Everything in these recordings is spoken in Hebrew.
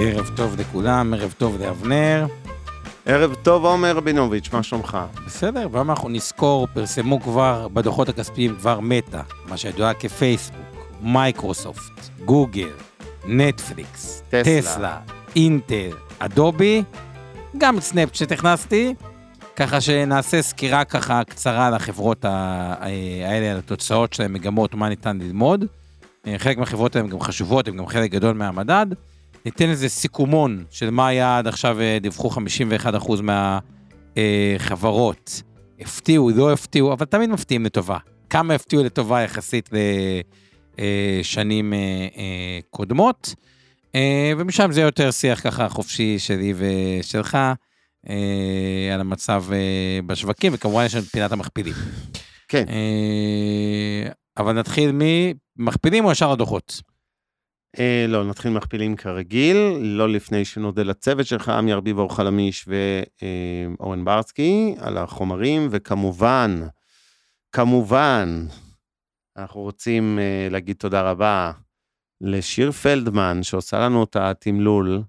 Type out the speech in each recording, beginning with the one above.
ערב טוב לכולם, ערב טוב לאבנר. ערב טוב, עומר רבינוביץ', מה שלומך? בסדר, והיום אנחנו נסקור, פרסמו כבר בדוחות הכספיים כבר מטא, מה שידועה כפייסבוק, מייקרוסופט, גוגל, נטפליקס, טסלה. טסלה, אינטל, אדובי, גם את סנאפצ'אט הכנסתי, ככה שנעשה סקירה ככה קצרה על החברות ה- האלה, על התוצאות שלהן, מגמות, מה ניתן ללמוד. אה, חלק מהחברות האלה הן גם חשובות, הן גם חלק גדול מהמדד. ניתן איזה סיכומון של מה היה עד עכשיו, אה, דיווחו 51% מהחברות. הפתיעו, לא הפתיעו, אבל תמיד מפתיעים לטובה. כמה הפתיעו לטובה יחסית לשנים קודמות. אה, ומשם זה יותר שיח ככה חופשי שלי ושלך אה, על המצב אה, בשווקים, וכמובן יש לנו את פינת המכפילים. כן. אה, אבל נתחיל ממכפילים או ישר הדוחות? אה, לא, נתחיל מכפילים כרגיל, לא לפני שנודה לצוות שלך, עמי ארביב, אור חלמיש ואורן ברסקי, על החומרים, וכמובן, כמובן, אנחנו רוצים אה, להגיד תודה רבה לשיר פלדמן, שעושה לנו את התמלול,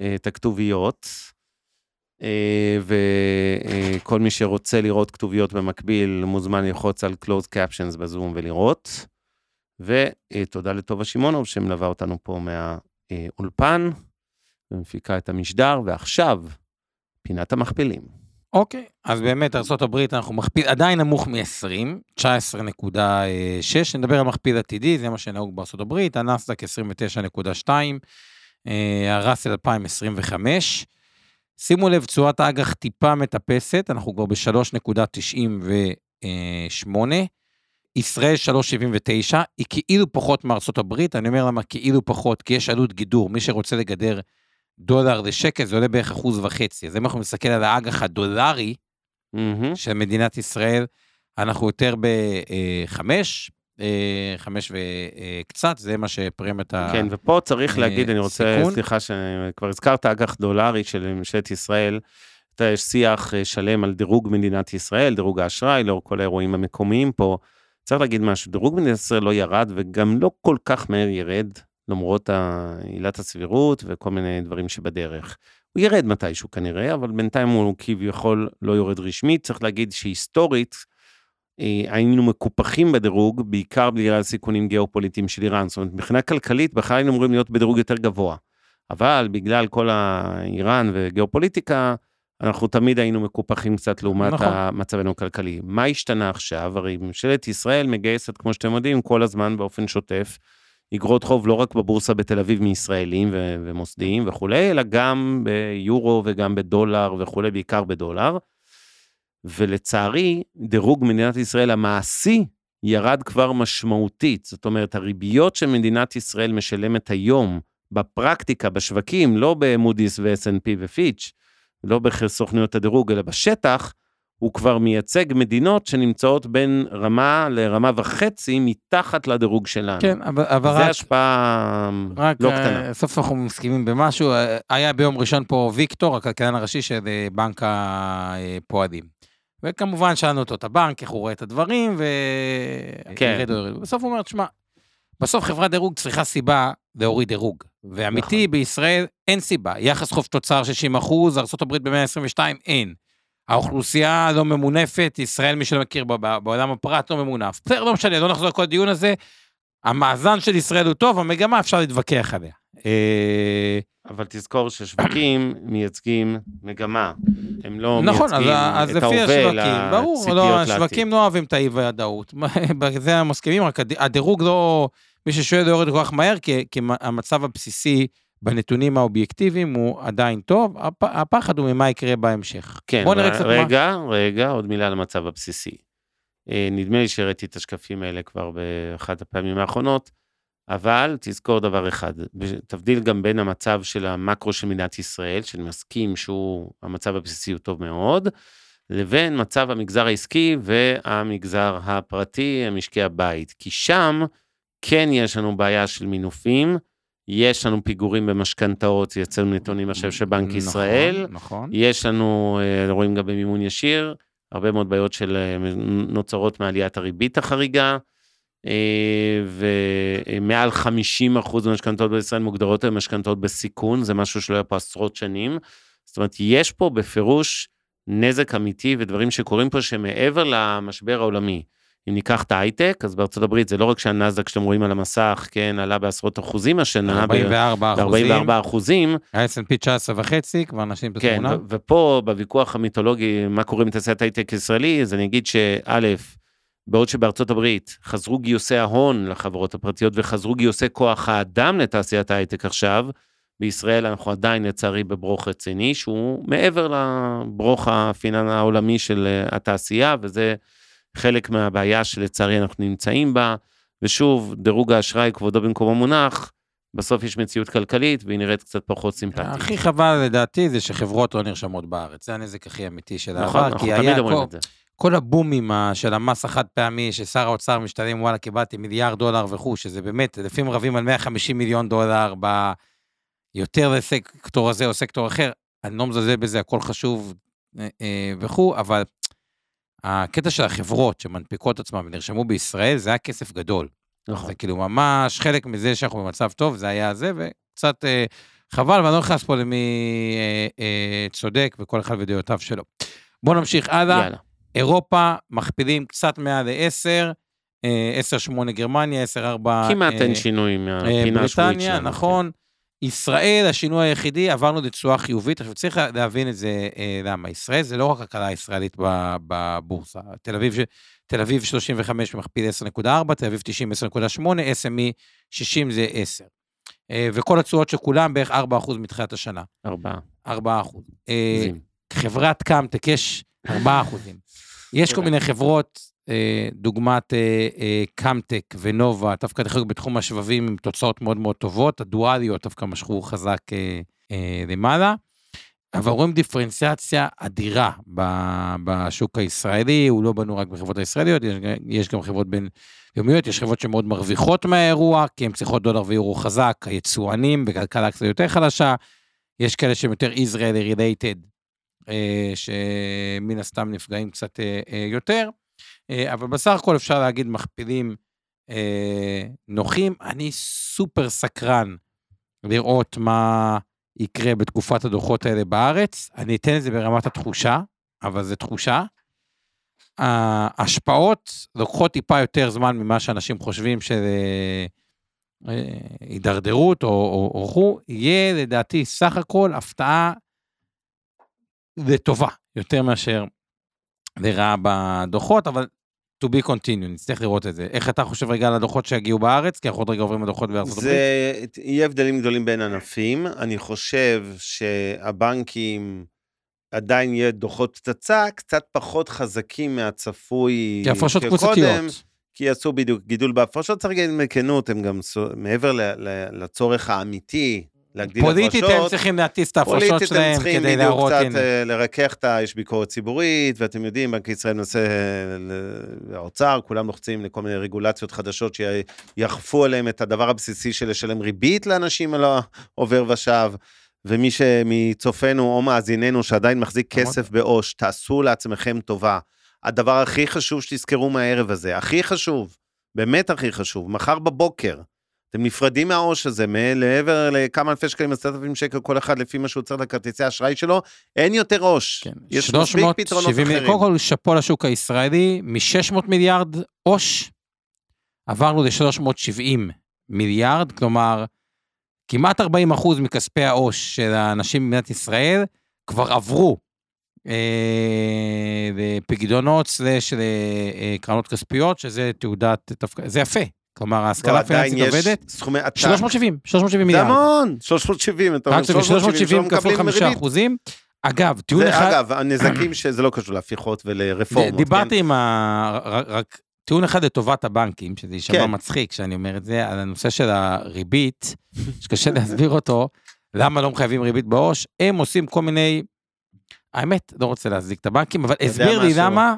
אה, את הכתוביות. אה, וכל מי שרוצה לראות כתוביות במקביל, מוזמן ללחוץ על closed captions בזום ולראות. ותודה לטובה שמעונוב שמלווה אותנו פה מהאולפן, ומפיקה את המשדר, ועכשיו, פינת המכפילים. אוקיי, אז באמת ארה"ב אנחנו מכפיל, עדיין נמוך מ-20, 19.6, נדבר על מכפיל עתידי, זה מה שנהוג בארה"ב, הנסדק 29.2, אה, הראסל 2025. שימו לב, תשואת האג"ח טיפה מטפסת, אנחנו כבר ב-3.98. ישראל 3.79, היא כאילו פחות מארצות הברית, אני אומר למה כאילו פחות, כי יש עלות גידור, מי שרוצה לגדר דולר לשקל, זה עולה בערך אחוז וחצי. אז אם אנחנו נסתכל על האג"ח הדולרי מהמם. של מדינת ישראל, אנחנו יותר בחמש, חמש וקצת, זה מה שפרם את ה... כן, ופה צריך אה, להגיד, אני רוצה, סיכון. סליחה, שכבר הזכרת אג"ח דולרי של ממשלת ישראל, יש שיח אה, שלם על דירוג מדינת ישראל, דירוג האשראי, לאור כל האירועים המקומיים פה. צריך להגיד משהו, דירוג מדינת ישראל לא ירד וגם לא כל כך מהר ירד, למרות עילת הסבירות וכל מיני דברים שבדרך. הוא ירד מתישהו כנראה, אבל בינתיים הוא כביכול לא יורד רשמית. צריך להגיד שהיסטורית, אה, היינו מקופחים בדירוג, בעיקר בגלל סיכונים גיאופוליטיים של איראן. זאת אומרת, מבחינה כלכלית, בכלל היינו אמורים להיות בדירוג יותר גבוה. אבל בגלל כל האיראן וגיאופוליטיקה, אנחנו תמיד היינו מקופחים קצת לעומת נכון. נכון. מצבנו הכלכלי. מה השתנה עכשיו? הרי ממשלת ישראל מגייסת, כמו שאתם יודעים, כל הזמן באופן שוטף, אגרות חוב לא רק בבורסה בתל אביב מישראלים ו- ומוסדיים וכולי, אלא גם ביורו וגם בדולר וכולי, בעיקר בדולר. ולצערי, דירוג מדינת ישראל המעשי ירד כבר משמעותית. זאת אומרת, הריביות שמדינת ישראל משלמת היום, בפרקטיקה, בשווקים, לא במודי'ס ו-S&P ופיץ', לא בסוכנויות הדירוג, אלא בשטח, הוא כבר מייצג מדינות שנמצאות בין רמה לרמה וחצי מתחת לדירוג שלנו. כן, אבל, אבל זה רק, השפעה רק לא אה, קטנה. סוף סוף אנחנו מסכימים במשהו. אה, היה ביום ראשון פה ויקטור, הכלכלן הראשי של אה, בנק הפועלים. וכמובן שאלנו אותו את הבנק, איך הוא רואה את הדברים, ו... כן. ירד או ירד. בסוף הוא אומר, תשמע, בסוף חברת דירוג צריכה סיבה להוריד דירוג. ואמיתי, נכון. בישראל אין סיבה. יחס חוב תוצר 60 אחוז, ארה"ב ב-122, אין. האוכלוסייה לא ממונפת, ישראל, מי שלא מכיר בעולם הפרט, לא ממונף. בסדר, לא משנה, לא נחזור לכל הדיון הזה. המאזן של ישראל הוא טוב, המגמה אפשר להתווכח עליה. אה, אבל תזכור ששווקים מייצגים מגמה. הם לא נכון, מייצגים אז את ההווה, השווקים, ברור, לציפיות לא, לעתיד. השווקים לא אוהבים את האי-ודאות. בזה הם מסכימים, רק הד- הדירוג לא, מי ששואל לא יורד כל כך מהר, כי, כי המצב הבסיסי בנתונים האובייקטיביים הוא עדיין טוב, הפ, הפחד הוא ממה יקרה בהמשך. כן, בוא נראה קצת מה... רגע, רגע, עוד מילה על המצב הבסיסי. אה, נדמה לי שהראיתי את השקפים האלה כבר באחת הפעמים האחרונות, אבל תזכור דבר אחד, תבדיל גם בין המצב של המקרו של מדינת ישראל, שאני מסכים שהוא, המצב הבסיסי הוא טוב מאוד, לבין מצב המגזר העסקי והמגזר הפרטי, המשקי הבית. כי שם כן יש לנו בעיה של מינופים, יש לנו פיגורים במשכנתאות, יצאנו נתונים עכשיו של בנק נכון, ישראל, נכון. יש לנו, אה, רואים גם במימון ישיר, הרבה מאוד בעיות של אה, נוצרות מעליית הריבית החריגה, אה, ומעל 50% מהמשכנתאות בישראל מוגדרות היום משכנתאות בסיכון, זה משהו שלא היה פה עשרות שנים. זאת אומרת, יש פה בפירוש נזק אמיתי ודברים שקורים פה שמעבר למשבר העולמי. אם ניקח את ההייטק, אז בארצות הברית זה לא רק שהנאסדק שאתם רואים על המסך, כן, עלה בעשרות אחוזים השנה, 44 אחוזים. ב-44 אחוזים. ה-S&P 19 וחצי, כבר נשים את כן. ו- ופה בוויכוח המיתולוגי, מה קורה עם תעשיית ההייטק הישראלי, אז אני אגיד שא', בעוד שבארצות הברית חזרו גיוסי ההון לחברות הפרטיות וחזרו גיוסי כוח האדם לתעשיית ההייטק עכשיו, בישראל אנחנו עדיין לצערי בברוך רציני, שהוא מעבר לברוך הפינן העולמי של אה, התעשייה, וזה חלק מהבעיה שלצערי אנחנו נמצאים בה. ושוב, דירוג האשראי, כבודו במקומו מונח, בסוף יש מציאות כלכלית והיא נראית קצת פחות סימפטית. הכי חבל לדעתי זה שחברות לא נרשמות בארץ, זה הנזק הכי אמיתי של נכון, העבר, אנחנו כי תמיד אומרים כל- את זה. כל הבומים של המס החד פעמי, ששר האוצר משתלם, וואלה, קיבלתי מיליארד דולר וכו', שזה באמת, לפעמים רבים על 150 מיליון דולר, ב... יותר לסקטור הזה או סקטור אחר, אני לא מזלזל בזה, הכל חשוב אה, אה, וכו', אבל הקטע של החברות שמנפיקות עצמן ונרשמו בישראל, זה היה כסף גדול. נכון. זה כאילו ממש חלק מזה שאנחנו במצב טוב, זה היה זה, וקצת אה, חבל, ואני לא נכנס פה למי אה, אה, צודק, וכל אחד ודעותיו שלו. בואו נמשיך הלאה. יאללה. אירופה, מכפילים קצת מעל ל-10, 10-8 גרמניה, 10-4... כמעט אה, אין שינוי אה, מהפינה השבועית בריטניה, שלנו. נכון. ישראל, השינוי היחידי, עברנו לתשואה חיובית. עכשיו, צריך להבין את זה, אה, למה. ישראל זה לא רק הכלכלה הישראלית בבורסה. תל אביב, ש- תל אביב 35 מכפיל 10.4, תל אביב 90 10.8, SME 60 זה 10. אה, וכל התשואות של כולם בערך 4% מתחילת השנה. ארבעה. 4%. אה. חברת קאמטק יש 4 אחוזים. יש כל מיני חברות, דוגמת אה, אה, קאמטק ונובה, דווקא דרך בתחום השבבים עם תוצאות מאוד מאוד טובות, הדואליות דווקא משכו חזק אה, אה, למעלה. אבל רואים דיפרנציאציה אדירה בשוק הישראלי, הוא לא בנו רק בחברות הישראליות, יש, יש גם חברות בינלאומיות, יש חברות שמאוד מרוויחות מהאירוע, כי הן צריכות דולר ויורו חזק, היצואנים בכלכלה קצת יותר חלשה, יש כאלה שהם יותר Israeli related, אה, שמן הסתם נפגעים קצת אה, אה, יותר, אה, אבל בסך הכל אפשר להגיד מכפילים אה, נוחים. אני סופר סקרן לראות מה יקרה בתקופת הדוחות האלה בארץ. אני אתן את זה ברמת התחושה, אבל זו תחושה. ההשפעות לוקחות טיפה יותר זמן ממה שאנשים חושבים שזה אה, הידרדרות או, או, או חו, יהיה לדעתי סך הכל הפתעה לטובה, יותר מאשר לרעה בדוחות, אבל to be continued, נצטרך לראות את זה. איך אתה חושב רגע על הדוחות שיגיעו בארץ? כי אנחנו עוד רגע עוברים לדוחות בארצות הברית. זה, יהיה הבדלים גדולים בין ענפים. אני חושב שהבנקים עדיין יהיה דוחות פצצה, קצת פחות חזקים מהצפוי כי הפרשות קבוצתיות. כי יעשו בדיוק גידול בהפרשות, צריך להגיד בכנות, הם גם מעבר לצורך האמיתי להגדיל פוליטית הם הפרשות. צריכים להטיס את ההפרשות פוליטית הם שלהם צריכים כדי בדיוק להראות, קצת הנה. אה, לרכך את ה... יש ביקורת ציבורית, ואתם יודעים, בנק ישראל מנסה, אה, האוצר, כולם לוחצים לכל מיני רגולציות חדשות שיאכפו עליהם את הדבר הבסיסי של לשלם ריבית לאנשים על העובר ושב. ומי שמצופינו או מאזיננו שעדיין מחזיק אמרת. כסף בעו"ש, תעשו לעצמכם טובה. הדבר הכי חשוב שתזכרו מהערב הזה, הכי חשוב, באמת הכי חשוב, מחר בבוקר, אתם נפרדים מהעו"ש הזה, מעבר לכמה אלפי שקלים, עשרת אלפים שקל כל אחד לפי מה שהוא צריך לכרטיסי האשראי שלו, אין יותר עו"ש. כן, יש מספיק פתרונות 370 אחרים. קודם כל, שאפו לשוק הישראלי, מ-600 מיליארד עו"ש, עברנו ל-370 מיליארד, כלומר, כמעט 40 אחוז מכספי העו"ש של האנשים במדינת ישראל כבר עברו אה, לפקדונות סלש לקרנות כספיות, שזה תעודת, זה יפה. כלומר, ההשכלה עדיין הפיננסית יש עובדת. סכומי עתק. 370, 370 זה מיליארד. המון, 370, אתה אומר רק שזה 370 כפול 5 ריבית. אחוזים, אגב, טיעון זה, אחד, אגב, הנזקים שזה לא קשור להפיכות ולרפורמות. דיברתי כן? עם ה... רק טיעון אחד לטובת הבנקים, שזה יישמע כן. מצחיק כשאני אומר את זה, על הנושא של הריבית, שקשה להסביר אותו, למה לא מחייבים ריבית בעו"ש, הם עושים כל מיני... האמת, לא רוצה להצדיק את הבנקים, אבל הסביר לי? למה,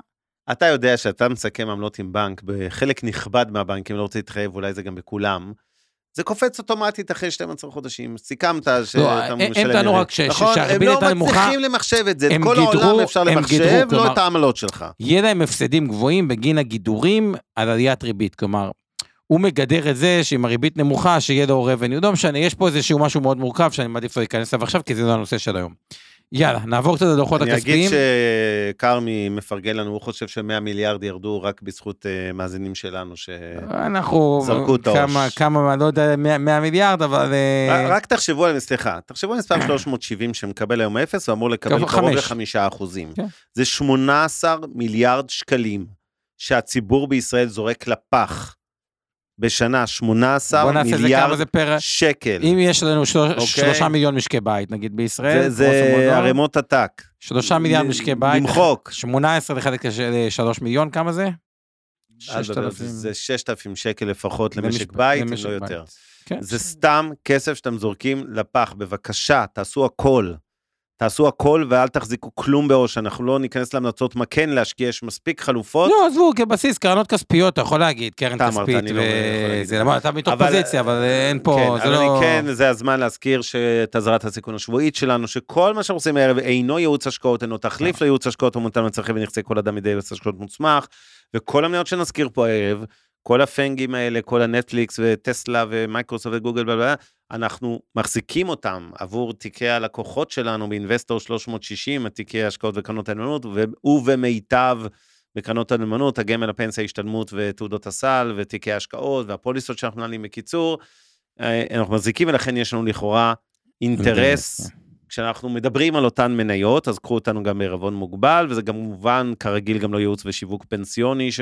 אתה יודע שאתה מסכם עמלות עם בנק, בחלק נכבד מהבנקים, לא רוצה להתחייב, אולי זה גם בכולם, זה קופץ אוטומטית אחרי 12 חודשים. סיכמת שאתה לא, הם- הם משלם... טענו רק ש- נכון? שהריבית הייתה הם לא נמוכה. מצליחים למחשב את זה, את הם כל גידרו- העולם אפשר הם למחשב, גידרו, לא כלומר- את העמלות שלך. יהיה להם הפסדים גבוהים בגין הגידורים על עליית ריבית. כלומר, הוא מגדר את זה שעם הריבית נמוכה, שיהיה לו revenue. לא משנה, יש פה איזשהו משהו מאוד מורכב שאני מעדיף לא להיכנס אליו עכשיו, כי זה לא הנושא של היום. יאללה, נעבור קצת לדוחות אני הכספיים. אגיד שכרמי מפרגן לנו, הוא חושב ש-100 מיליארד ירדו רק בזכות אה, מאזינים שלנו, ש... אנחנו, זרקו את כמה, הראש. כמה, לא יודע, 100, 100 מיליארד, אבל... אה, רק תחשבו על, סליחה, תחשבו על מספר 370 שמקבל היום אפס, הוא אמור לקבל קרוב קרוב חמש. לחמישה אחוזים. כן. זה 18 מיליארד שקלים שהציבור בישראל זורק לפח בשנה, בוא 18 נעשה את זה כמה מיליארד זה פר... שקל. אם יש לנו של... אוקיי. שלושה מיליון משקי בית, נגיד בישראל, זה- ערימות עתק. שלושה מיליארד משקי בית, למחוק. 18 לחלק לשלוש מיליון, כמה זה? אז 6,000. זה 6,000 שקל לפחות למשק- למשק בית, אם לא. יותר. כן. זה סתם כסף שאתם זורקים לפח. בבקשה, תעשו הכל. תעשו הכל ואל תחזיקו כלום בעו"ש. אנחנו לא ניכנס להמלצות מה כן להשקיע, יש מספיק חלופות. לא, עזבו, כבסיס, קרנות כספיות, אתה יכול להגיד, קרן אתה אמרת, כספית, אני לא להגיד. וזה, למרות, אתה מתוך אבל- פוזיציה, אבל אין פה, כן, זה אבל לא... אני כן, זה הזמן להזכיר שאת אזהרת הסיכון השבועית שלנו, שכל מה שאנחנו עושים הערב אינו ייעוץ השקעות, אינו תחליף אה. לייעוץ השקעות המותאם לצרכי ונכסי כל אדם מידי יועץ השקעות מוסמך, וכל המניות שנזכיר פה הערב, כל ה FAANG ים האלה, כל הנטפליקס וטסלה ומייקרוסופט וגוגל, בלה, בלה, אנחנו מחזיקים אותם עבור תיקי הלקוחות שלנו באינבסטור 360, תיקי ההשקעות וקרנות הנאמנות, ובמיטב בקרנות הנאמנות, הגמל, הפנסיה, ההשתלמות ותעודות הסל, ותיקי ההשקעות והפוליסות שאנחנו מנהלים בקיצור. אה, אנחנו מחזיקים ולכן יש לנו לכאורה אינטרס. כשאנחנו מדברים על אותן מניות, אז קחו אותנו גם בערבון מוגבל, וזה גם כמובן, כרגיל, גם לא ייעוץ ושיווק פנסיוני ש...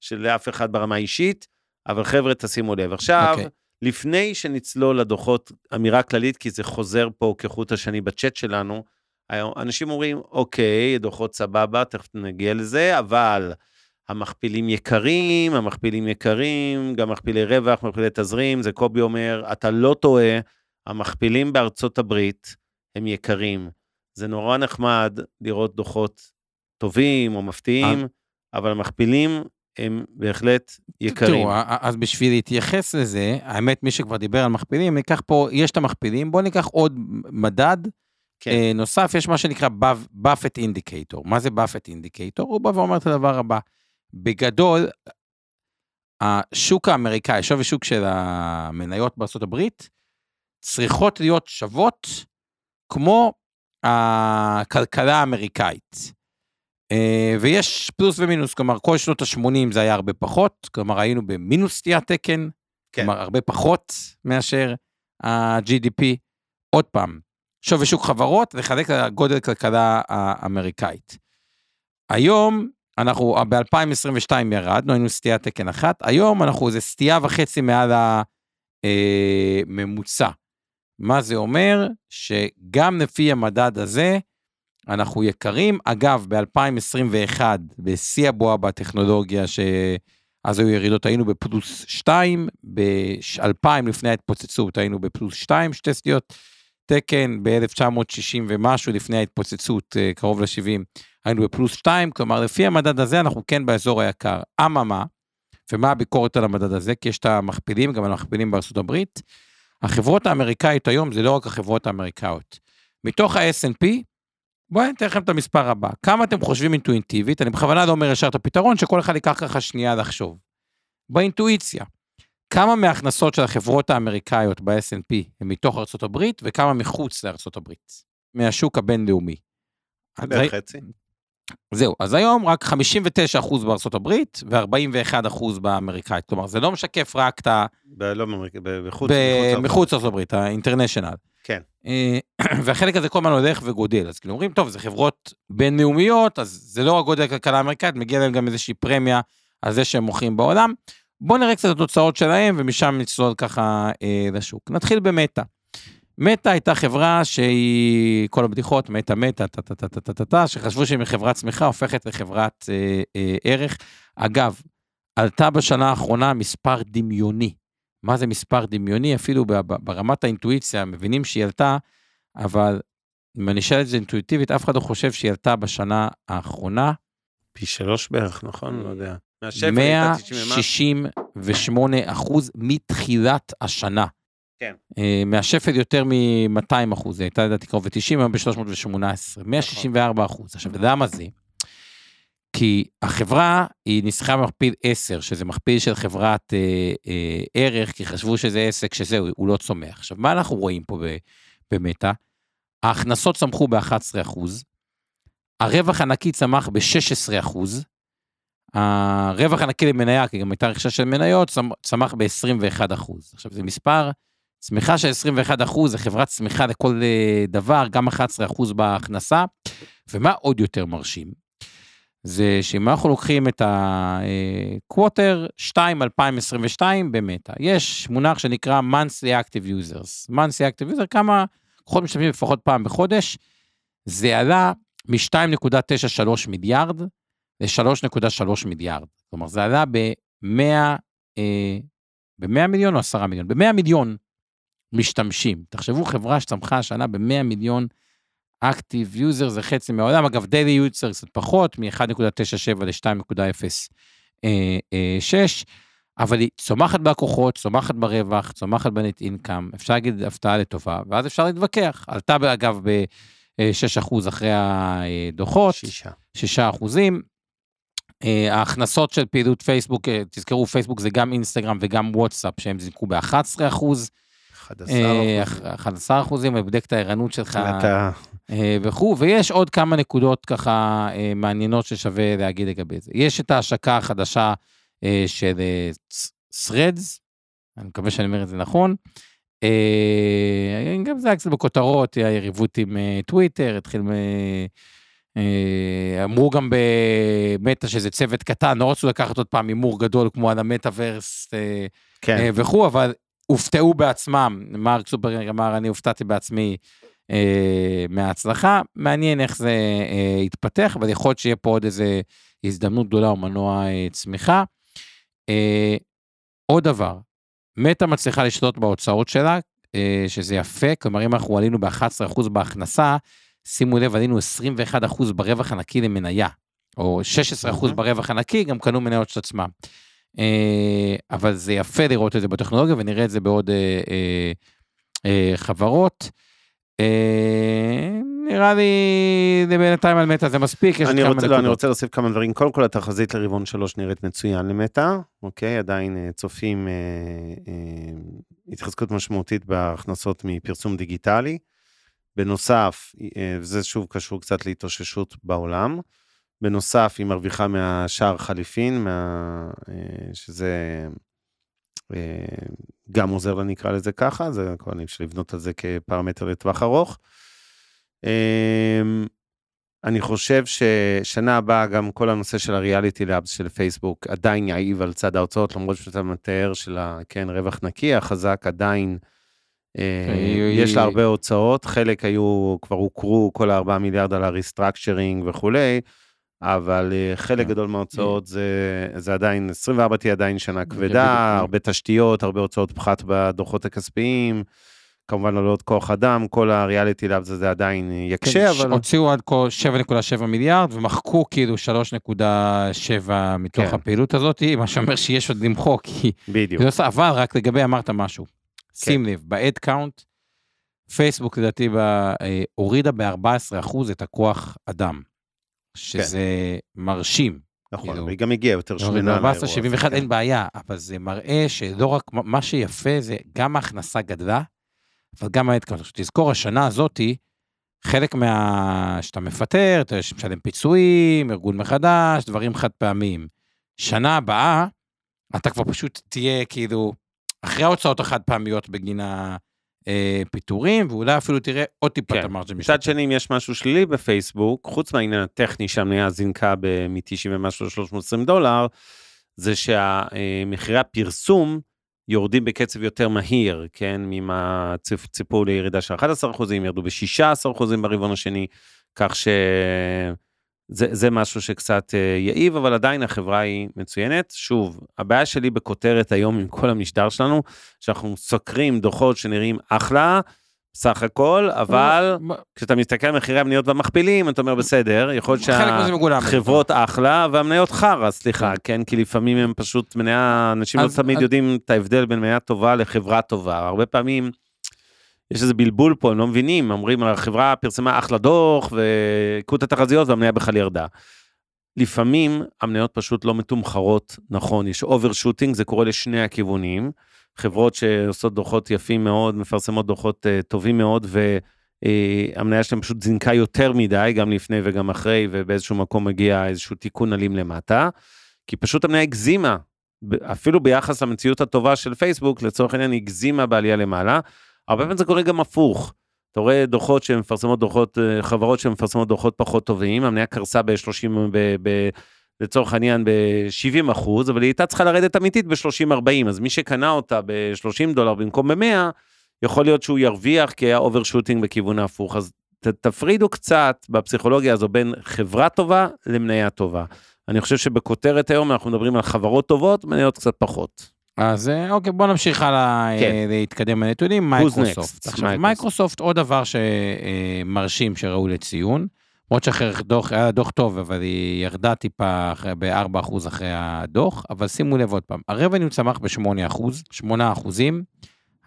שלאף אחד ברמה האישית, אבל חבר'ה, תשימו לב. עכשיו, אוקיי. okay. לפני שנצלול לדוחות, אמירה כללית, כי זה חוזר פה כחוט השני בצ'אט שלנו, אנשים אומרים, אוקיי, דוחות סבבה, תכף נגיע לזה, אבל המכפילים יקרים, המכפילים יקרים, גם מכפילי רווח, מכפילי תזרים, זה קובי אומר, אתה לא טועה, המכפילים בארצות הברית הם יקרים. זה נורא נחמד לראות דוחות טובים או מפתיעים, אבל המכפילים הם בהחלט יקרים. תראו, אז בשביל להתייחס לזה, האמת, מי שכבר דיבר על מכפילים, ניקח פה, יש את המכפילים, בואו ניקח עוד מדד כן. אה, נוסף, יש מה שנקרא באפט אינדיקטור. מה זה באפט אינדיקטור? הוא בא ואומר את הדבר הבא. בגדול, השוק האמריקאי, שווי שוק של המניות בארה"ב, צריכות להיות שוות כמו הכלכלה האמריקאית. אה, ויש פלוס ומינוס, כלומר, כל שנות ה-80 זה היה הרבה פחות, כלומר, היינו במינוס סטיית תקן, כן. כלומר, הרבה פחות מאשר ה-GDP. עוד פעם, שווי שוק חברות, לחלק לגודל כלכלה האמריקאית. היום, אנחנו ב-2022 ירדנו, היינו סטיית תקן אחת, היום אנחנו איזה סטייה וחצי מעל הממוצע. מה זה אומר? שגם לפי המדד הזה, אנחנו יקרים. אגב, ב-2021, בשיא הבועה בטכנולוגיה, שאז היו ירידות, היינו בפלוס 2, ב-2000 לפני ההתפוצצות היינו בפלוס 2, שתי סטיות תקן, ב-1960 ומשהו לפני ההתפוצצות, אה, קרוב ל-70, היינו בפלוס 2, כלומר, לפי המדד הזה אנחנו כן באזור היקר. אממה, ומה הביקורת על המדד הזה? כי יש את המכפילים, גם המכפילים בארצות הברית. החברות האמריקאיות היום זה לא רק החברות האמריקאיות. מתוך ה-S&P, בואו אני אתן לכם את המספר הבא. כמה אתם חושבים אינטואיטיבית? אני בכוונה לא אומר ישר את הפתרון, שכל אחד ייקח ככה שנייה לחשוב. באינטואיציה, כמה מההכנסות של החברות האמריקאיות ב-S&P הם מתוך הברית, וכמה מחוץ הברית, מהשוק הבינלאומי. בערך חצי. זהו, אז היום רק 59% בארצות הברית ו-41% באמריקאית. כלומר, זה לא משקף רק את ה... ב- לא באמריקה, ב- בחוץ. ב- מחוץ לארצות הברית, האינטרנשיונל. כן. אה, והחלק הזה כל הזמן הולך וגודל. אז כאילו אומרים, טוב, זה חברות בינלאומיות, אז זה לא רק גודל הכלכלה האמריקאית, מגיע להם גם איזושהי פרמיה על זה שהם מוכרים בעולם. בואו נראה קצת את התוצאות שלהם, ומשם נצלול ככה אה, לשוק. נתחיל במטא. מטא הייתה חברה שהיא, כל הבדיחות, מטא מטא, טה טה טה טה טה טה טה, שחשבו שהיא מחברת צמיחה הופכת לחברת אה, אה, ערך. אגב, עלתה בשנה האחרונה מספר דמיוני. מה זה מספר דמיוני? אפילו ברמת האינטואיציה מבינים שהיא עלתה, אבל אם אני אשאל את זה אינטואיטיבית, אף אחד לא חושב שהיא עלתה בשנה האחרונה. פי שלוש בערך, נכון? לא יודע. מהשפל הייתה 90 ומשהו. 168 אחוז מתחילת השנה. כן. אה, מהשפל יותר מ-200 אחוז, היא הייתה לדעתי קרוב ל-90, היום ב-318. 164 אחוז. עכשיו, למה זה? כי החברה היא נסחרה במכפיל 10, שזה מכפיל של חברת אה, אה, ערך, כי חשבו שזה עסק שזהו, הוא לא צומח. עכשיו, מה אנחנו רואים פה במטא? ההכנסות צמחו ב-11 אחוז, הרווח הנקי צמח ב-16 אחוז, הרווח הנקי למניה, כי גם הייתה רכישה של מניות, צמ- צמח ב-21 אחוז. עכשיו, זה מספר, צמיחה של 21 אחוז, זה חברת צמיחה לכל אה, דבר, גם 11 אחוז בהכנסה. ומה עוד יותר מרשים? זה שאם אנחנו לוקחים את ה-quarter 2 2022 במטא, יש מונח שנקרא monthly active users. monthly active user, כמה כוחות משתמשים לפחות פעם בחודש, זה עלה מ-2.93 מיליארד ל-3.3 מיליארד. כלומר, זה עלה ב-100 אה, ב-100 מיליון או 10 מיליון? ב-100 מיליון משתמשים. תחשבו, חברה שצמחה השנה ב-100 מיליון active user, זה חצי מהעולם. אגב, daily user קצת פחות, מ-1.97 ל-2.06, אבל היא צומחת בהכנסות, צומחת ברווח, צומחת ב net income, אפשר להגיד הפתעה לטובה, ואז אפשר להתווכח. עלתה, אגב, ב-6% אחרי הדוחות. שישה. 6 אחוזים. אה, ההכנסות של פעילות פייסבוק, אה, תזכרו, פייסבוק זה גם אינסטגרם וגם וואטסאפ, שהם זינקו ב-11 אחוז, 11 אה, אחוז. 11 אחוזים, ובודק את הערנות שלך אתה... אה, וכו', ויש עוד כמה נקודות ככה אה, מעניינות ששווה להגיד לגבי זה. יש את ההשקה החדשה של Threads, אני מקווה שאני אומר את זה נכון. גם זה היה קצת בכותרות, היריבות עם טוויטר, התחיל... אה, אמרו גם במטא שזה צוות קטן, לא רצו לקחת עוד פעם הימור גדול כמו על המטאוורס כן. וכו', אבל הופתעו בעצמם. מרק סופרינג אמר, אני הופתעתי בעצמי אה, מההצלחה. מעניין איך זה אה, יתפתח, אבל יכול להיות שיהיה פה עוד איזה הזדמנות גדולה או מנוע אה, צמיחה. אה, עוד דבר, מטא מצליחה לשלוט בהוצאות שלה, אה, שזה יפה, כלומר אם אנחנו עלינו ב-11% בהכנסה, שימו לב, עלינו 21% ברווח הנקי למניה, או 16% מהמם. ברווח הנקי, גם קנו מניות של עצמם. אה, אבל זה יפה לראות את זה בטכנולוגיה, ונראה את זה בעוד אה, אה, אה, חברות. אה, נראה לי, בינתיים על מטא זה מספיק, אני רוצה, לא, אני. רוצה להוסיף כמה דברים. קודם כל, התחזית לרבעון שלוש נראית מצוין למטא, אוקיי? עדיין אה, צופים אה, אה, התחזקות משמעותית בהכנסות מפרסום דיגיטלי. בנוסף, אה, וזה שוב קשור קצת להתאוששות בעולם. בנוסף, היא מרוויחה מהשער חליפין, מה, אה, שזה אה, גם עוזר לה, נקרא לזה ככה, זה כמובן אפשר לבנות על זה כפרמטר לטווח ארוך. אה, אני חושב ששנה הבאה גם כל הנושא של ה Reality Labs של פייסבוק עדיין יעיב על צד ההוצאות, למרות שאתה מתאר של. כן, רווח נקי החזק עדיין, אה, יש לה הרבה הוצאות, חלק היו, כבר הוכרו כל ה-4 מיליארד על ה restructuring וכולי, אבל אה, חלק כן. גדול מההוצאות זה, זה עדיין, 24 תהיה עדיין שנה בדיוק. כבדה, הרבה תשתיות, הרבה הוצאות פחת בדוחות הכספיים. כמובן לעוד כוח אדם, כל הריאליטי לאבס הזה עדיין אה, יקשה, כן, אבל... הוציאו עד כה 7.7 מיליארד ומחקו כאילו 3.7 מתוך כן. הפעילות הזאת, מה שאומר שיש עוד למחוק, כי בדיוק. זה עושה, אבל רק לגבי אמרת משהו. כן. שים לב, ב-ad count, פייסבוק לדעתי אה, הורידה ב-14% את הכוח אדם, שזה מרשים. נכון, כאילו, והיא גם הגיעה יותר שמנה ב-14, לאירוע. 71 הזה, אין בעיה, אבל זה מראה שלא רק, מה שיפה זה גם ההכנסה גדלה, אבל גם. עכשיו, תזכור, השנה הזאתי, חלק מה... שאתה מפטר, אתה משלם פיצויים, ארגון מחדש, דברים חד פעמיים. שנה הבאה, אתה כבר פשוט תהיה כאילו, אחרי ההוצאות החד פעמיות בגין הפיטורים, ואולי אפילו תראה עוד טיפה את כן. המרג'ן מצד שני, אם יש משהו שלילי בפייסבוק, חוץ מהעניין הטכני שהמניה זינקה מ-90 ומשהו ל-320 דולר, זה שהמחירי הפרסום יורדים בקצב יותר מהיר, כן, ממה ציפ- ציפו לירידה של 11 אחוזים, ירדו ב-16 אחוזים ברבעון השני, כך שזה זה משהו שקצת אה, יעיב, אבל עדיין החברה היא מצוינת. שוב, הבעיה שלי בכותרת היום עם כל המשטר שלנו, שאנחנו סוקרים דוחות שנראים אחלה, סך הכל, אבל כשאתה מסתכל על מחירי המניות והמכפילים, אתה אומר בסדר, יכול להיות. שהחברות אחלה והמניות חרא, סליחה, כן, כי לפעמים הם פשוט מניה, אנשים לא תמיד יודעים את ההבדל בין מניה טובה לחברה טובה, הרבה פעמים יש איזה בלבול פה, הם לא מבינים, אומרים, החברה פרסמה אחלה דוח והיכו את התחזיות והמניה בכלל ירדה. לפעמים המניות פשוט לא מתומחרות נכון, יש overshooting, זה קורה לשני הכיוונים. חברות שעושות דוחות יפים מאוד, מפרסמות דוחות אה, טובים מאוד, והמניה שלהם פשוט זינקה יותר מדי, גם לפני וגם אחרי, ובאיזשהו מקום מגיע איזשהו תיקון אלים למטה, כי פשוט המניה הגזימה, אפילו ביחס למציאות הטובה של פייסבוק, לצורך העניין הגזימה בעלייה למעלה. הרבה פעמים זה קורה גם הפוך. אתה רואה דוחות שמפרסמות דוחות, אה, חברות שמפרסמות דוחות פחות טובים, המניה קרסה ב-30, ב- ב- לצורך העניין ב-70 אחוז, אבל היא הייתה צריכה לרדת אמיתית ב-30-40, אז מי שקנה אותה ב-30 דולר במקום ב-100, יכול להיות שהוא ירוויח כי היה overshooting בכיוון ההפוך. אז ת, תפרידו קצת בפסיכולוגיה הזו בין חברה טובה למניה טובה. אני חושב שבכותרת היום אנחנו מדברים על חברות טובות, מניות קצת פחות. אז אה, אוקיי, בוא נמשיך הלאה כן. אה, להתקדם בנתונים. מייקרוסופט. עכשיו, מייקרוסופט. עוד דבר שמרשים שראוי לציון. למרות שאחרי דוח, היה לה דוח טוב, אבל היא ירדה טיפה אחרי- ב-4% אחרי הדוח, אבל שימו לב עוד פעם, ה revenue צמח ב-8%, 8 אחוזים,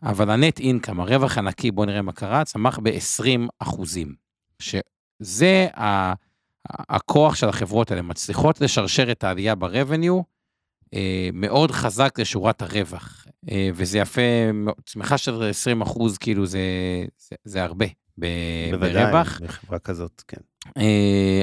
אבל ה net income, הרווח הנקי, בואו נראה מה קרה, צמח ב-20 אחוזים. שזה ה- הכוח של החברות האלה, מצליחות לשרשר את העלייה ברבניו, אה, מאוד חזק לשורת הרווח, אה, וזה יפה. צמיחה של 20 אחוז, כאילו זה, זה, זה הרבה ב- ברווח. בחברה כזאת, כן. אה,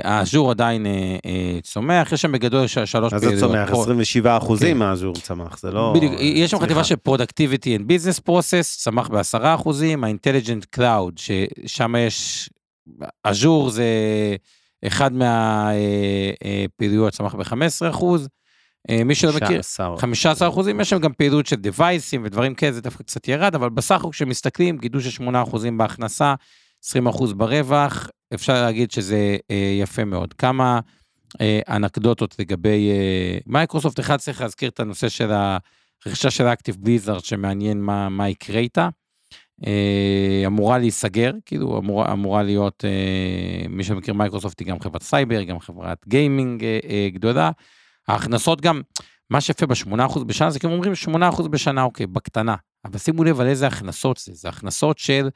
האז'ור עדיין אה, אה, צומח, יש שם בגדול שלוש אז זה צומח, פרו- 27 אחוזים כן. מהאז'ור צמח, זה לא... בדיוק, יש שם. חטיבה של Productivity and Business Process, צמח ב-10 אחוזים, ה-Intelligent Cloud, ששם יש, אז'ור זה אחד מהפעילויות, צמח ב-15 אחוז. אה, מי שלא מכיר, 16. 15 אחוזים, יש שם גם פעילות של דווייסים ודברים כאלה, זה דווקא קצת ירד, אבל בסך הכל כשמסתכלים, גידול של 8 אחוזים בהכנסה, 20 אחוז ברווח, אפשר להגיד שזה אה, יפה מאוד. כמה אה, אנקדוטות לגבי אה, מייקרוסופט, אחד צריך להזכיר את הנושא של הרכישה של אקטיב בליזארד, שמעניין מה, מה יקרה איתה. אה, אמורה להיסגר, כאילו אמורה, אמורה להיות, אה, מי שמכיר מייקרוסופט היא גם חברת סייבר, גם חברת גיימינג אה, אה, גדולה. ההכנסות גם, מה שיפה ב-8% בשנה, זה כאילו אומרים 8% בשנה, אוקיי, בקטנה. אבל שימו לב על איזה הכנסות זה, זה הכנסות של